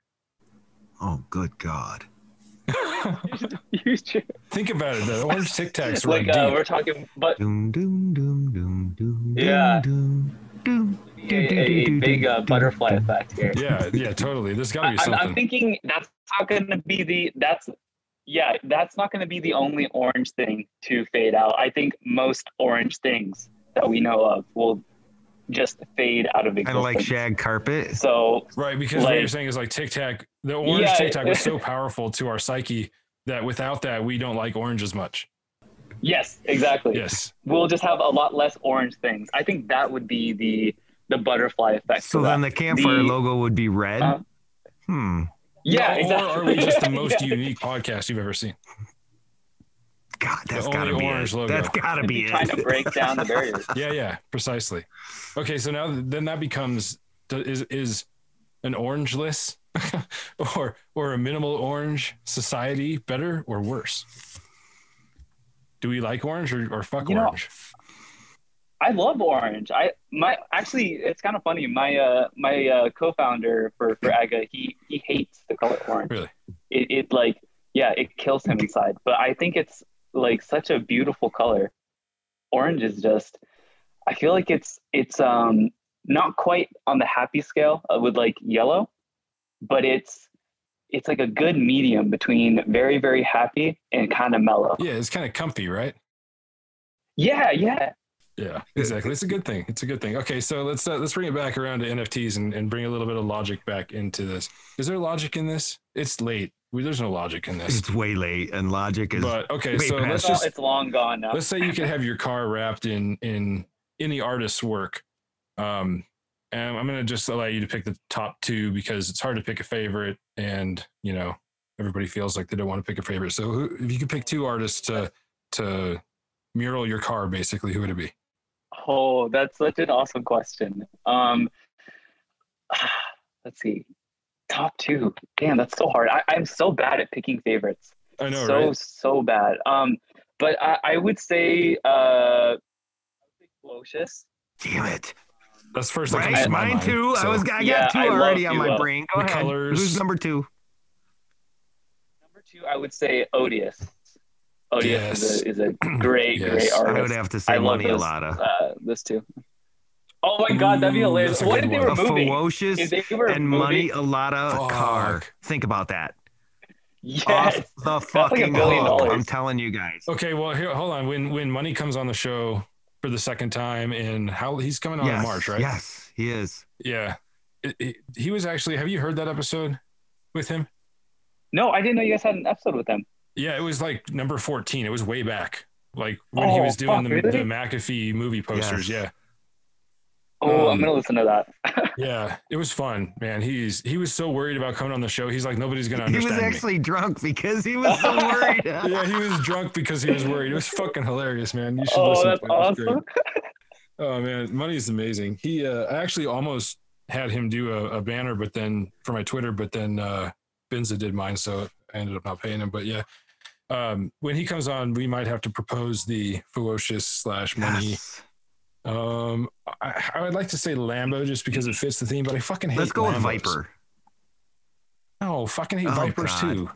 Oh, good God. You Think about it. The orange Tic Tacs run like uh, deep. we're talking, but Doom, doom, doom, doom, doom, Yeah. doom, doom, a, a, a big uh, butterfly effect here. Yeah, yeah, totally. There's got to I, be I'm, something. I'm thinking that's not going to be the that's yeah that's not going to be the only orange thing to fade out. I think most orange things that we know of will just fade out of existence. Kind of like shag carpet. So Right, because what you're saying is like Tic Tac, the orange Yeah. Tic Tac was so powerful to our psyche that without that, we don't like orange as much. Yes, exactly. Yes. We'll just have a lot less orange things. I think that would be the the butterfly effect. So then that. the campfire The- logo would be red. Uh, hmm. Yeah, Or exactly. are we just the most Yeah. unique podcast you've ever seen? God, that's The gotta be orange it. logo. That's gotta be trying to break down the barriers. Yeah, yeah, precisely. Okay, so now then that becomes is is an orangeless or or a minimal orange society better or worse? Do we like orange or, or fuck You know, orange? I love orange. I my actually it's kind of funny. My uh my uh, co-founder for for AGAH, he he hates the color orange. Really? It it like yeah, it kills him inside. But I think it's like such a beautiful color. Orange is just I feel like it's it's um not quite on the happy scale uh, with like yellow, but it's it's like a good medium between very very happy and kind of mellow. Yeah, it's kind of comfy, right? Yeah, yeah. Yeah, exactly. It's a good thing. It's a good thing. Okay, so let's uh, let's bring it back around to NFTs and, and bring a little bit of logic back into this. Is there logic in this? It's late. We, there's no logic in this. It's way late, and logic is. But okay, so past let's It's, just it's long gone now. let's say you could have your car wrapped in in any artist's work. Um, and I'm gonna just allow you to pick the top two because it's hard to pick a favorite, and you know everybody feels like they don't want to pick a favorite. So who, if you could pick two artists to to mural your car, basically, who would it be? Oh, that's such an awesome question. Um, let's see. Top two. Damn, that's so hard. I, I'm so bad at picking favorites. I know, so right? so bad. Um, but I, I would say uh, Lucius. Damn it. That's first thing that Right, comes to my mine mind. too. I was. I got Yeah, two I already on my Duo. brain. Go The ahead. colors. Who's number two? Number two, I would say Odious. Odious Yes. is, a, is a great, Yes. great I I would have to I say love Money those, Alotta. Uh, this too. Oh my god, that'd be Ooh, hilarious. a What good if they one. were A moving? Fewocious they were and moving, Money Alotta car. Think about that. Yes. Off the fucking billion hook. I'm telling you guys. Okay, well, here, hold on. When when Money comes on the show for the second time, and how he's coming on yes, in March, right? Yes, he is. Yeah. It- it- he was actually. Have you heard that episode with him? No, I didn't know you guys had an episode with them. Yeah, it was like number fourteen. It was way back, like when he Oh, was doing fuck, the, really? the McAfee movie posters. Yes. Oh, Um, I'm gonna listen to that. Yeah, yeah, it was fun, man. He's he was so worried about coming on the show. He's like, nobody's gonna understand. He understand was me. actually drunk because he was so worried. yeah, he was drunk because he was worried. It was fucking hilarious, man. You should oh, listen that's to it. It awesome. Oh man, Money's amazing. He uh, I actually almost had him do a, a banner, but then for my Twitter, but then uh, Benza did mine, so I ended up not paying him. But yeah, um, when he comes on, we might have to propose the Fewocious slash money. Yes. Um, I, I would like to say Lambo just because it fits the theme, but I fucking hate. Let's go with Viper. No, fucking hate Oh, Vipers God. too.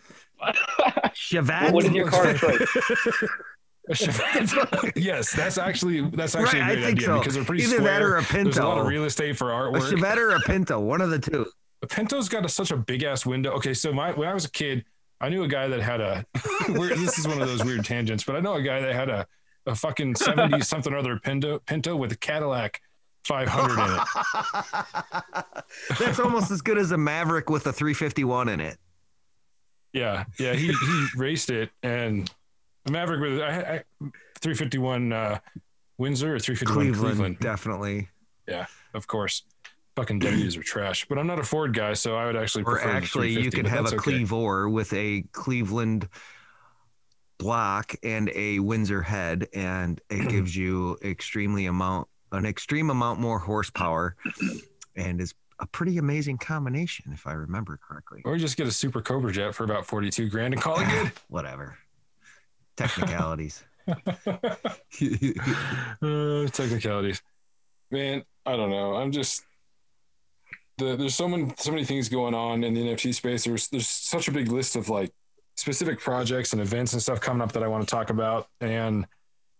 Chevette. what is your car choice? A Chevette. yes, that's actually that's actually Right, a I great think idea so. because they're pretty Either square. that or a Pinto. There's a lot of real estate for artwork. A artwork. Chevette or a Pinto, one of the two. A Pinto's got a, such a big ass window. Okay, so my when I was a kid, I knew a guy that had a. this is one of those weird tangents, but I know a guy that had a a fucking seventy something or other Pinto Pinto with a Cadillac 500 in it. That's almost as good as a Maverick with a 351 in it. Yeah, yeah. He he raced it and a Maverick with I, I 351 uh, Windsor or 351 Cleveland, Cleveland. definitely. Yeah, of course. Fucking W's are trash, but I'm not a Ford guy, so I would actually. Or actually, you 350, could have a okay. Clevor with a Cleveland block and a Windsor head, and it gives you extremely amount an extreme amount more horsepower, and is a pretty amazing combination if I remember correctly. Or just get a Super Cobra jet for about 42 grand and call it good. Whatever. Technicalities. uh, technicalities, man. I don't know. I'm just the, there's so many so many things going on in the NFT space. There's there's such a big list of like specific projects and events and stuff coming up that I want to talk about, and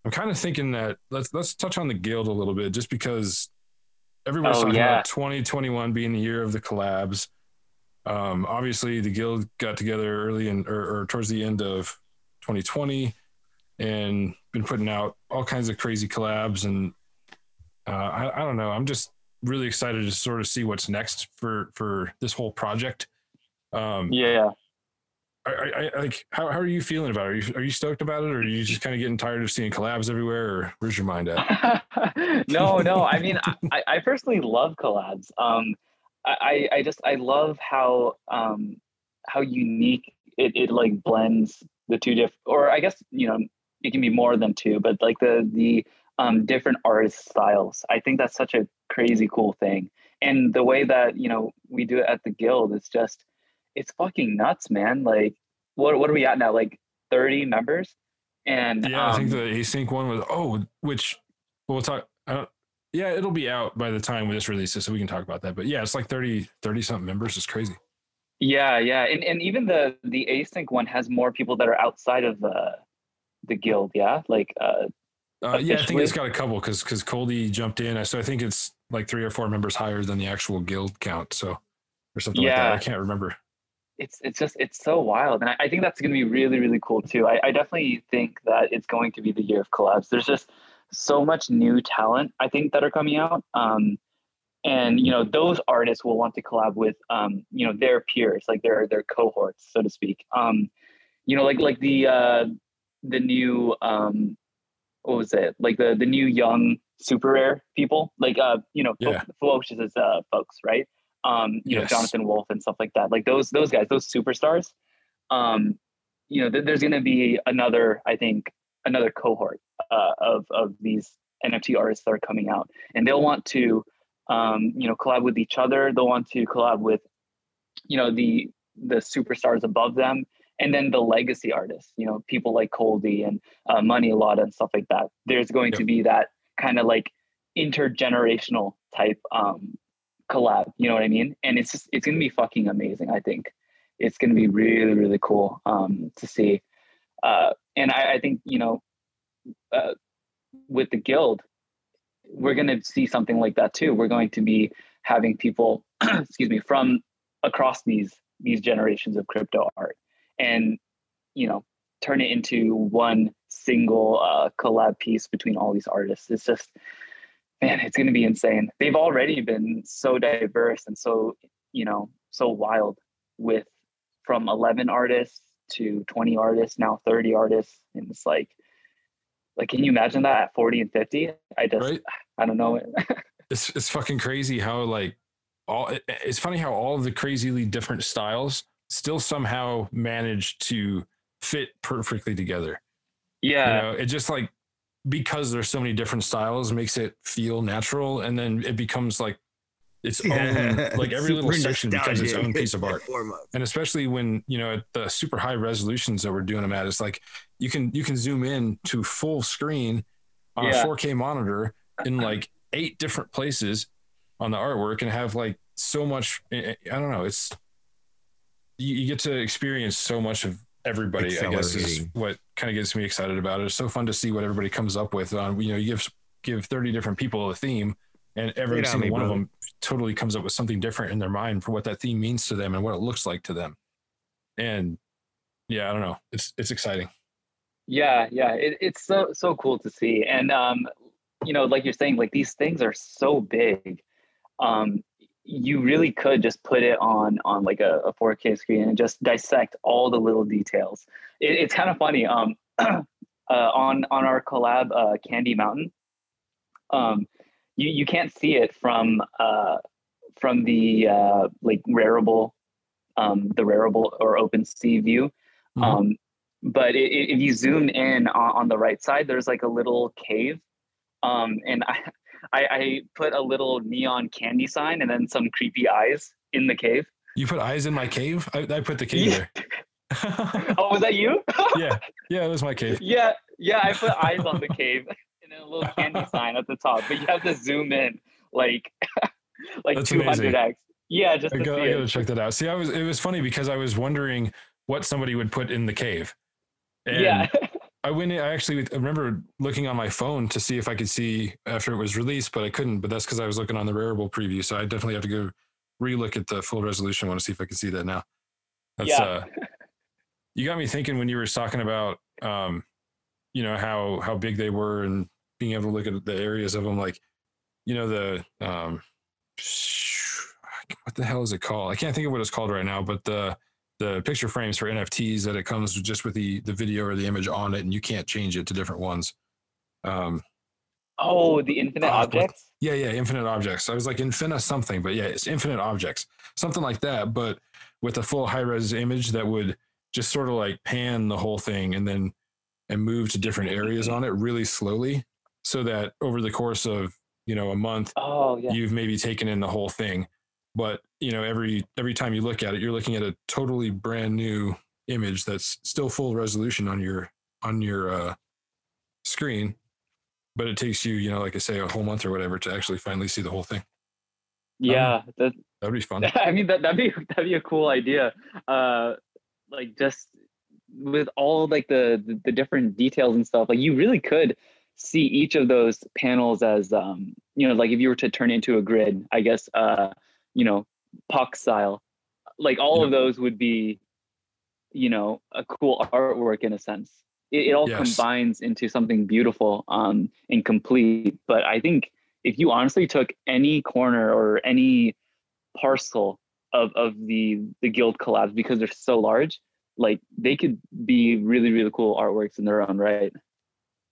I'm kind of thinking that let's let's touch on the guild a little bit, just because everyone's Oh, talking yeah. about 2021 being the year of the collabs. Um, obviously, the guild got together early and or, or towards the end of 2020 and been putting out all kinds of crazy collabs and uh, I, I don't know i'm just really excited to sort of see what's next for for this whole project um Yeah. I, I, like how, how are you feeling about it are you, are you stoked about it or are you just kind of getting tired of seeing collabs everywhere or where's your mind at no, no. I mean, I, I personally love collabs. Um, I, I just I love how um how unique it, it like blends the two different, or I guess you know it can be more than two, but like the the um different artist styles. I think that's such a crazy cool thing, and the way that you know we do it at the guild is just it's fucking nuts, man. Like, what what are we at now? Like thirty members, and yeah i think um, the async one was oh which we'll talk yeah it'll be out by the time this releases so we can talk about that but yeah it's like 30 30 something members it's crazy Yeah, yeah, and and even the the async one has more people that are outside of the the guild. Yeah, like uh, Uh, yeah, I think it's got a couple because because Coldie jumped in, so I think it's like three or four members higher than the actual guild count. So or something like that. Yeah. I can't remember. It's it's just it's so wild, and I, I think that's going to be really really cool too. I, I definitely think that it's going to be the year of collabs. There's just so much new talent I think that are coming out. Um, and you know those artists will want to collab with um, you know their peers, like their their cohorts, so to speak. Um, you know, like like the uh, the new um, what was it? Like the the new young super rare people, like uh, you know, Yeah. Fewocious uh, folks, right? Um, you know, Jonathan Wolf and stuff like that. Like those those guys, those superstars. Um, you know, th- there's going to be another, I think, another cohort uh, of of these NFT artists that are coming out, and they'll want to, um, you know, collab with each other. They'll want to collab with, you know, the the superstars above them, and then the legacy artists. You know, people like Coldie and uh, Money a lot and stuff like that. There's going to be that kind of like intergenerational type um, collab. You know what I mean? And it's just it's gonna be fucking amazing. I think it's gonna be really really cool um, to see. Uh, and I, I think you know, uh, with the guild, we're gonna see something like that too. We're going to be having people, excuse me, from across these these generations of crypto art, and you know, turn it into one single uh, collab piece between all these artists. It's just man, it's going to be insane. They've already been so diverse and so, you know, so wild with from 11 artists to 20 artists, now 30 artists. And it's like, like, can you imagine that at 40 and 50? I just, Right. I don't know. it's it's fucking crazy how like all it- it's funny how all of the crazily different styles still somehow manage to fit perfectly together. yeah. You know, it just like because there's so many different styles makes it feel natural and then it becomes like its own like every little section becomes its own piece of art. and especially when you know at the super high resolutions that we're doing them at it's like you can you can zoom in to full screen on Yeah. a 4k monitor in like eight different places on the artwork and have like so much i I don't know it's you, you get to experience so much of everybody i guess is what kind of gets me excited about it. It's so fun to see what everybody comes up with. On you know you give give 30 different people a theme and every Get on single me, one of them totally comes up with something different in their mind for what that theme means to them and what it looks like to them. And yeah i don't know. It's it's exciting. Yeah yeah. It, it's so so cool to see. And um you know like you're saying like these things are so big. Um you really could just put it on on like a, a 4k screen and just dissect all the little details it, it's kind of funny um uh, on on our collab uh candy mountain um you you can't see it from uh from the uh like Rarible um the Rarible or OpenSea view Mhm. um but i i- if you zoom in on, on the right side there's like a little cave um and I, I i put a little neon candy sign and then some creepy eyes in the cave. You put eyes in my cave? I, I put the cave Yeah. there. Oh was that you? Yeah. Yeah it was my cave. Yeah yeah i put eyes on the cave and then a little candy sign at the top but you have to zoom in like like 200x yeah just I, to go, I gotta check that out. See i was it was funny because i was wondering what somebody would put in the cave. And yeah I went in, I actually I remember looking on my phone to see if I could see after it was released, but I couldn't. But that's because I was looking on the Rarible preview. So I definitely have to go relook at the full resolution Want to see if I can see that now. That's Yeah. uh you got me thinking when you were talking about um, you know, how how big they were and being able to look at the areas of them, like, you know, the um what the hell is it called? I can't think of what it's called right now, but the the picture frames for NFTs that it comes just with the the video or the image on it, and you can't change it to different ones. Um, oh the infinite what- objects? Yeah, yeah, infinite objects. I was like infina something, but yeah, it's infinite objects, something like that, but with a full high res image that would just sort of like pan the whole thing and then and move to different areas on it really slowly, so that over the course of you know a month oh yeah. you've maybe taken in the whole thing. But you know every every time you look at it you're looking at a totally brand new image that's still full resolution on your on your uh screen but it takes you you know like i say a whole month or whatever to actually finally see the whole thing yeah that, that'd be fun I mean that that'd be that'd be a cool idea. Uh, like just with all like the, the the different details and stuff. Like you really could see each of those panels as um you know like if you were to turn into a grid, I guess uh you know puck style. Like all of those would be you know a cool artwork in a sense. it, it all Yes. combines into something beautiful um, and complete. But I think if you honestly took any corner or any parcel of, of the the guild collabs because they're so large, like they could be really really cool artworks in their own right.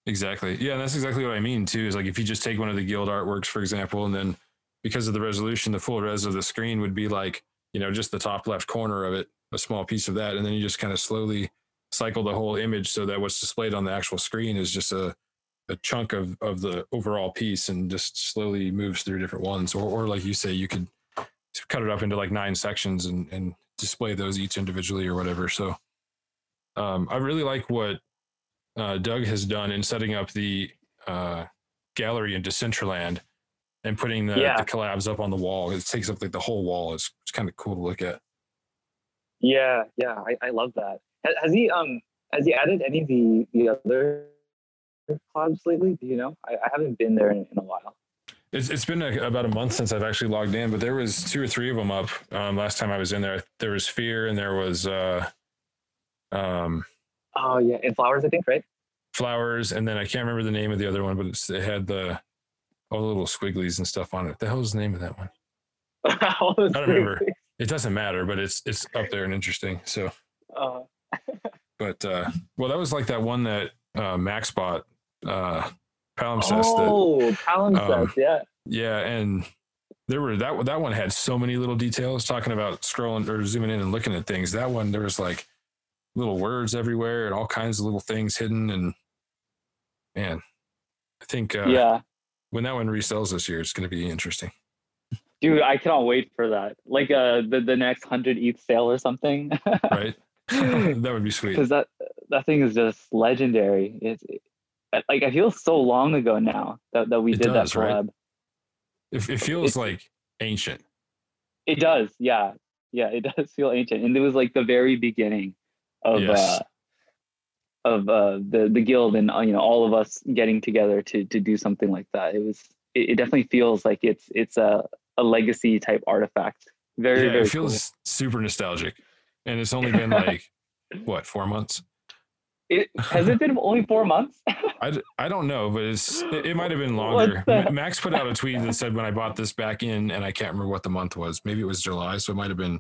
Exactly. Yeah, and that's exactly what I mean too. Is like if you just take one of the guild artworks, for example, and then because of the resolution, the full res of the screen would be like, you know, just the top left corner of it, a small piece of that, and then you just kind of slowly cycle the whole image so that what's displayed on the actual screen is just a a chunk of of the overall piece and just slowly moves through different ones. Or or like you say, you could cut it up into like nine sections and and display those each individually or whatever. So um, I really like what uh, Doug has done in setting up the uh, gallery in Decentraland and putting the, Yeah. the collabs up on the wall. It takes up like the whole wall. It's, it's kind of cool to look at. Yeah, yeah, I, I love that. Has, has he um has he added any of the the other clubs lately? Do you know? I, I haven't been there in, in a while. It's, it's been a, about a month since I've actually logged in, but there was two or three of them up um, last time I was in there. There was Fear and there was uh, um, Oh yeah, and flowers, I think, right? Flowers, and then I can't remember the name of the other one, but it's, it had the all the little squigglies and stuff on it. The hell's the name of that one? I don't remember. It doesn't matter, but it's it's up there and interesting. So Uh, but uh well that was like that one that uh max bought uh palimpsest that oh, palimpsest, um, yeah. yeah and there were that that one had so many little details talking about scrolling or zooming in and looking at things that one there was like little words everywhere and all kinds of little things hidden and man i think uh yeah. When that one resells this year it's going to be interesting Dude, I cannot wait for that. Like uh the, the next hundred ETH sale or something. right that would be sweet Because that that thing is just legendary. It's it, like I feel so long ago now that, that we It did does, that right? collab. it, it feels like ancient It does, yeah. Yeah, it does feel ancient. And it was like the very beginning of Yes. uh of uh the the guild and uh, you know all of us getting together to to do something like that. It was it, it definitely feels like it's it's a a legacy type artifact. Very yeah very it feels super nostalgic and it's only been like what four months. It, has it been only 4 months? I, I don't know, but it's it, it might have been longer. Max put out a tweet that said when I bought this back in, and I can't remember what the month was. Maybe it was July, so it might have been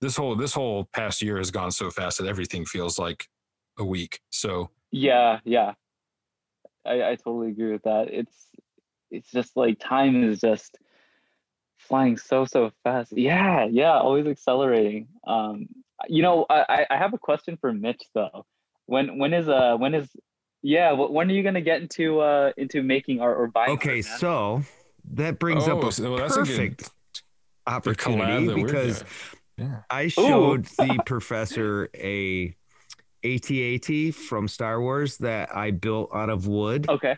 this whole this whole past year has gone so fast that everything feels like a week. So Yeah, yeah. I, I totally agree with that. It's it's just like time is just flying so so fast. Yeah, yeah, always accelerating. Um, you know, I I- I have a question for Mitch though. When when is uh when is yeah when are you gonna get into uh into making art or buying? Okay, art, so that brings up Oh, a so- well, that's a good- perfect opportunity because. Yeah. I showed the professor a AT-AT from Star Wars that I built out of wood, okay.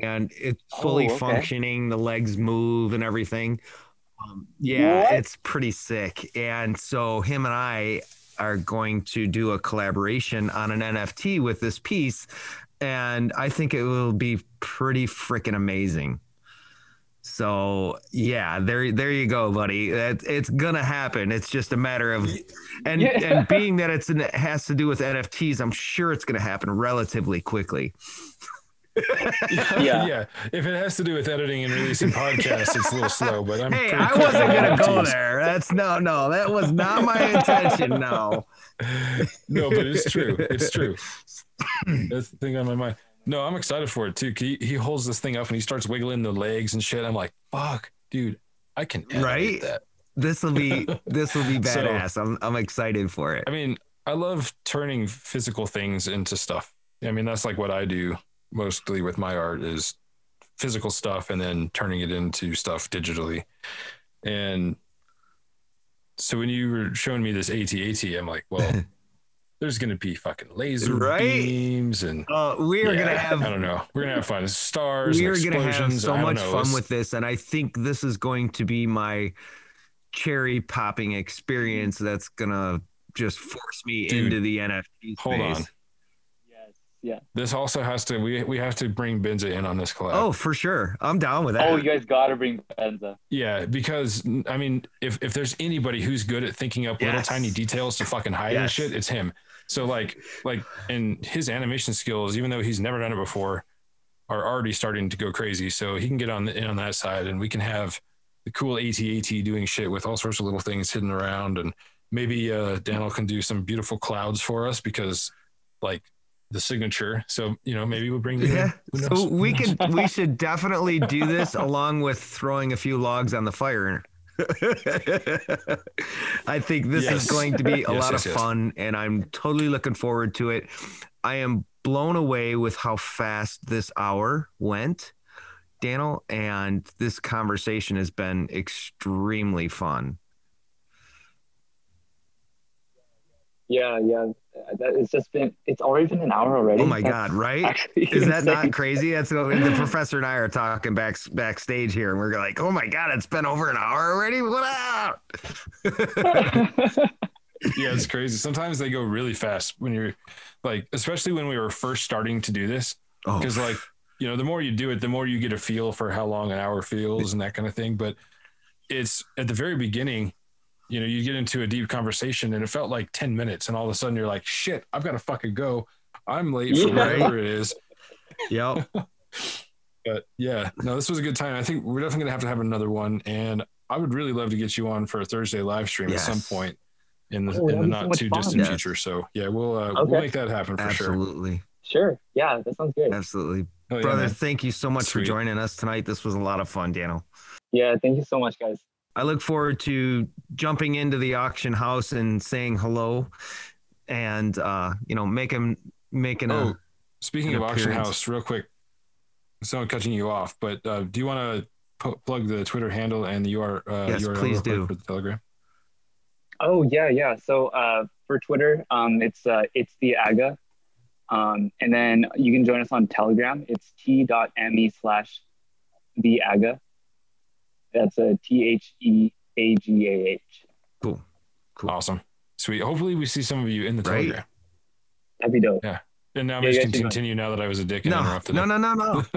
and it's fully Oh, okay. functioning. The legs move and everything. Um, yeah, What? it's pretty sick. And so him and I are going to do a collaboration on an NFT with this piece, and I think it will be pretty freaking amazing. So yeah, there, there you go, buddy. It, it's gonna happen. It's just a matter of, and Yeah. and being that it's an, it has to do with NFTs, I'm sure it's gonna happen relatively quickly. Yeah. yeah. If it has to do with editing and releasing podcasts, it's a little slow. But I'm Hey, I wasn't gonna go there. That's no, no, that was not my intention. No. no, but it's true. It's true. That's the thing on my mind. No, I'm excited for it too. He, he holds this thing up and he starts wiggling the legs and shit. I'm like, fuck, dude, I can Right? that. This will be this will be So- badass. I'm I'm excited for it. I mean, I love turning physical things into stuff. I mean, that's like what I do mostly with my art is physical stuff and then turning it into stuff digitally. And so when you were showing me this AT-AT, I'm like, well, there's gonna be fucking laser Right? beams and Uh, we are gonna have I don't know. We're gonna have fun. Stars. We are gonna have so much know. fun with this, and I think this is going to be my cherry popping experience. That's gonna just force me Dude, into the NFT hold space. on. Yes. Yeah. This also has to. We we have to bring Benza in on this collab. Oh, for sure. I'm down with that. Oh, you guys gotta bring Benza. Yeah, because I mean, if if there's anybody who's good at thinking up little tiny details to fucking hide and shit, it's him. So like like and his animation skills, even though he's never done it before, are already starting to go crazy. So he can get on the, in on that side, and we can have the cool AT-AT doing shit with all sorts of little things hidden around, and maybe uh, Daniel can do some beautiful clouds for us because like the signature. So you know maybe we'll bring. Yeah. So we could we should definitely do this along with throwing a few logs on the fire. I think this Yes. is going to be a Yes, lot yes, of fun and I'm totally looking forward to it. I am blown away with how fast this hour went, Daniel, and this conversation has been extremely fun. Yeah, yeah. That, it's just been. It's already been an hour already. Oh my That's god, right? Is that not crazy? That's what the professor and I are talking back backstage here, and we're like, "Oh my god, it's been over an hour already! What up?" yeah, it's crazy. Sometimes they go really fast when you're like, especially when we were first starting to do this, Oh, because like you know, the more you do it, the more you get a feel for how long an hour feels and that kind of thing. But it's at the very beginning, you know, you get into a deep conversation and it felt like ten minutes, and all of a sudden you're like, shit, I've got to fucking go. I'm late for Yeah. whatever it is. yep. But yeah, no, this was a good time. I think we're definitely gonna have to have another one, and I would really love to get you on for a Thursday live stream at some point in the Oh, in the be so not too fun. distant Yes. future. So yeah, we'll uh, Okay. we'll make that happen for sure. Absolutely. sure. Yeah, that sounds good. Absolutely. Oh, yeah, Brother, man. thank you so much Sweet. for joining us tonight. This was a lot of fun, Daniel. Yeah, thank you so much, guys. I look forward to jumping into the auction house and saying hello and uh, you know, making making Oh, a speaking an of auction house, real quick. Someone cutting you off, but uh, do you want to plug the Twitter handle and the UR, uh, Yes, URL please do. for the Telegram? Oh yeah, yeah. So uh, for Twitter, um, it's uh, it's the AGA, um, and then you can join us on Telegram. It's t.me slash the AGA. That's a T H E A G A H. cool. Cool. Awesome, sweet. Hopefully, we see some of you in the Right. Telegram. That'd be dope. Yeah. And now I'm Yeah, just going to should- continue now that I was a dick and No, interrupted. no, it. no, no, no.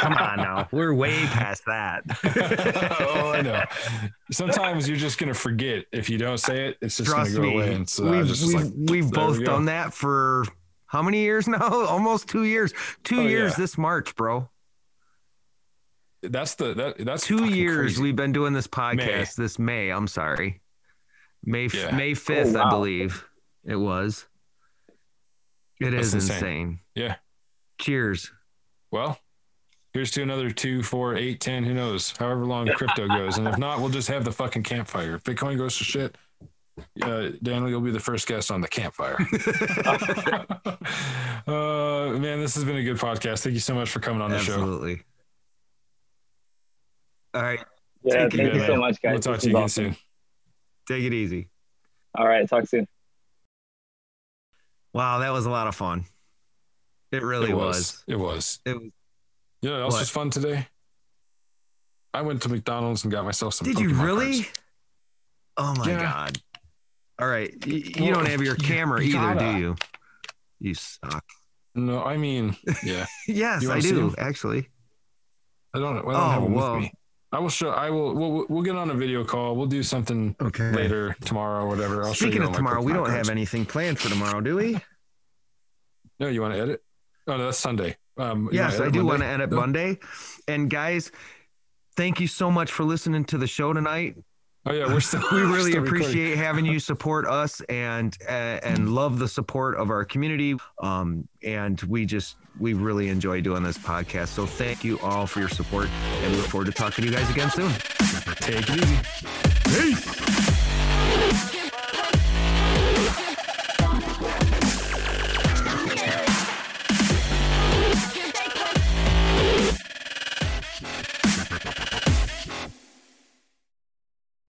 Come on now. We're way past that. oh, I know. Sometimes you're just gonna forget if you don't say it. It's just gonna go me. away. And so we've just we've, like, we've both we done that for how many years now? Almost two years. Two Oh, years yeah. this March, bro. That's the that that's Two years crazy. we've been doing this podcast. May. This May, I'm sorry. May Yeah. May 5th, I wow. believe it was. It That's is insane. insane. Yeah. Cheers. Well, here's to another two, four, eight, ten. Who knows? However long crypto goes, and if not, we'll just have the fucking campfire. If Bitcoin goes to shit, uh, Daniel, you'll be the first guest on the campfire. uh, man, this has been a good podcast. Thank you so much for coming on the show. Absolutely. All right. Yeah, Take it thank you easy, so much, guys. We'll talk This to you again awesome. soon. Take it easy. All right, talk soon. Wow, that was a lot of fun. It really it was. It was. It was. You know what else What? was fun today? I went to McDonald's and got myself some. Did you really? cards. Oh my Yeah. god! All right, y- you, Well, don't have your camera you either, gotta. do you? You suck. No, I mean, yeah. Yes, I wanna see actually. I don't. I don't Oh, have them whoa. with me. I will show. I will. We'll, we'll get on a video call. We'll do something Okay. later tomorrow or whatever. I'll Speaking of tomorrow, we don't have anything planned for tomorrow, do we? No, you want to edit? Oh no, that's Sunday. Um, yes, I do want to edit No? Monday. And guys, thank you so much for listening to the show tonight. Oh yeah, we're still. we really still recording. appreciate having you support us and uh, and love the support of our community um and we just we really enjoy doing this podcast. So thank you all for your support and we look forward to talking to you guys again soon. Take it easy. peace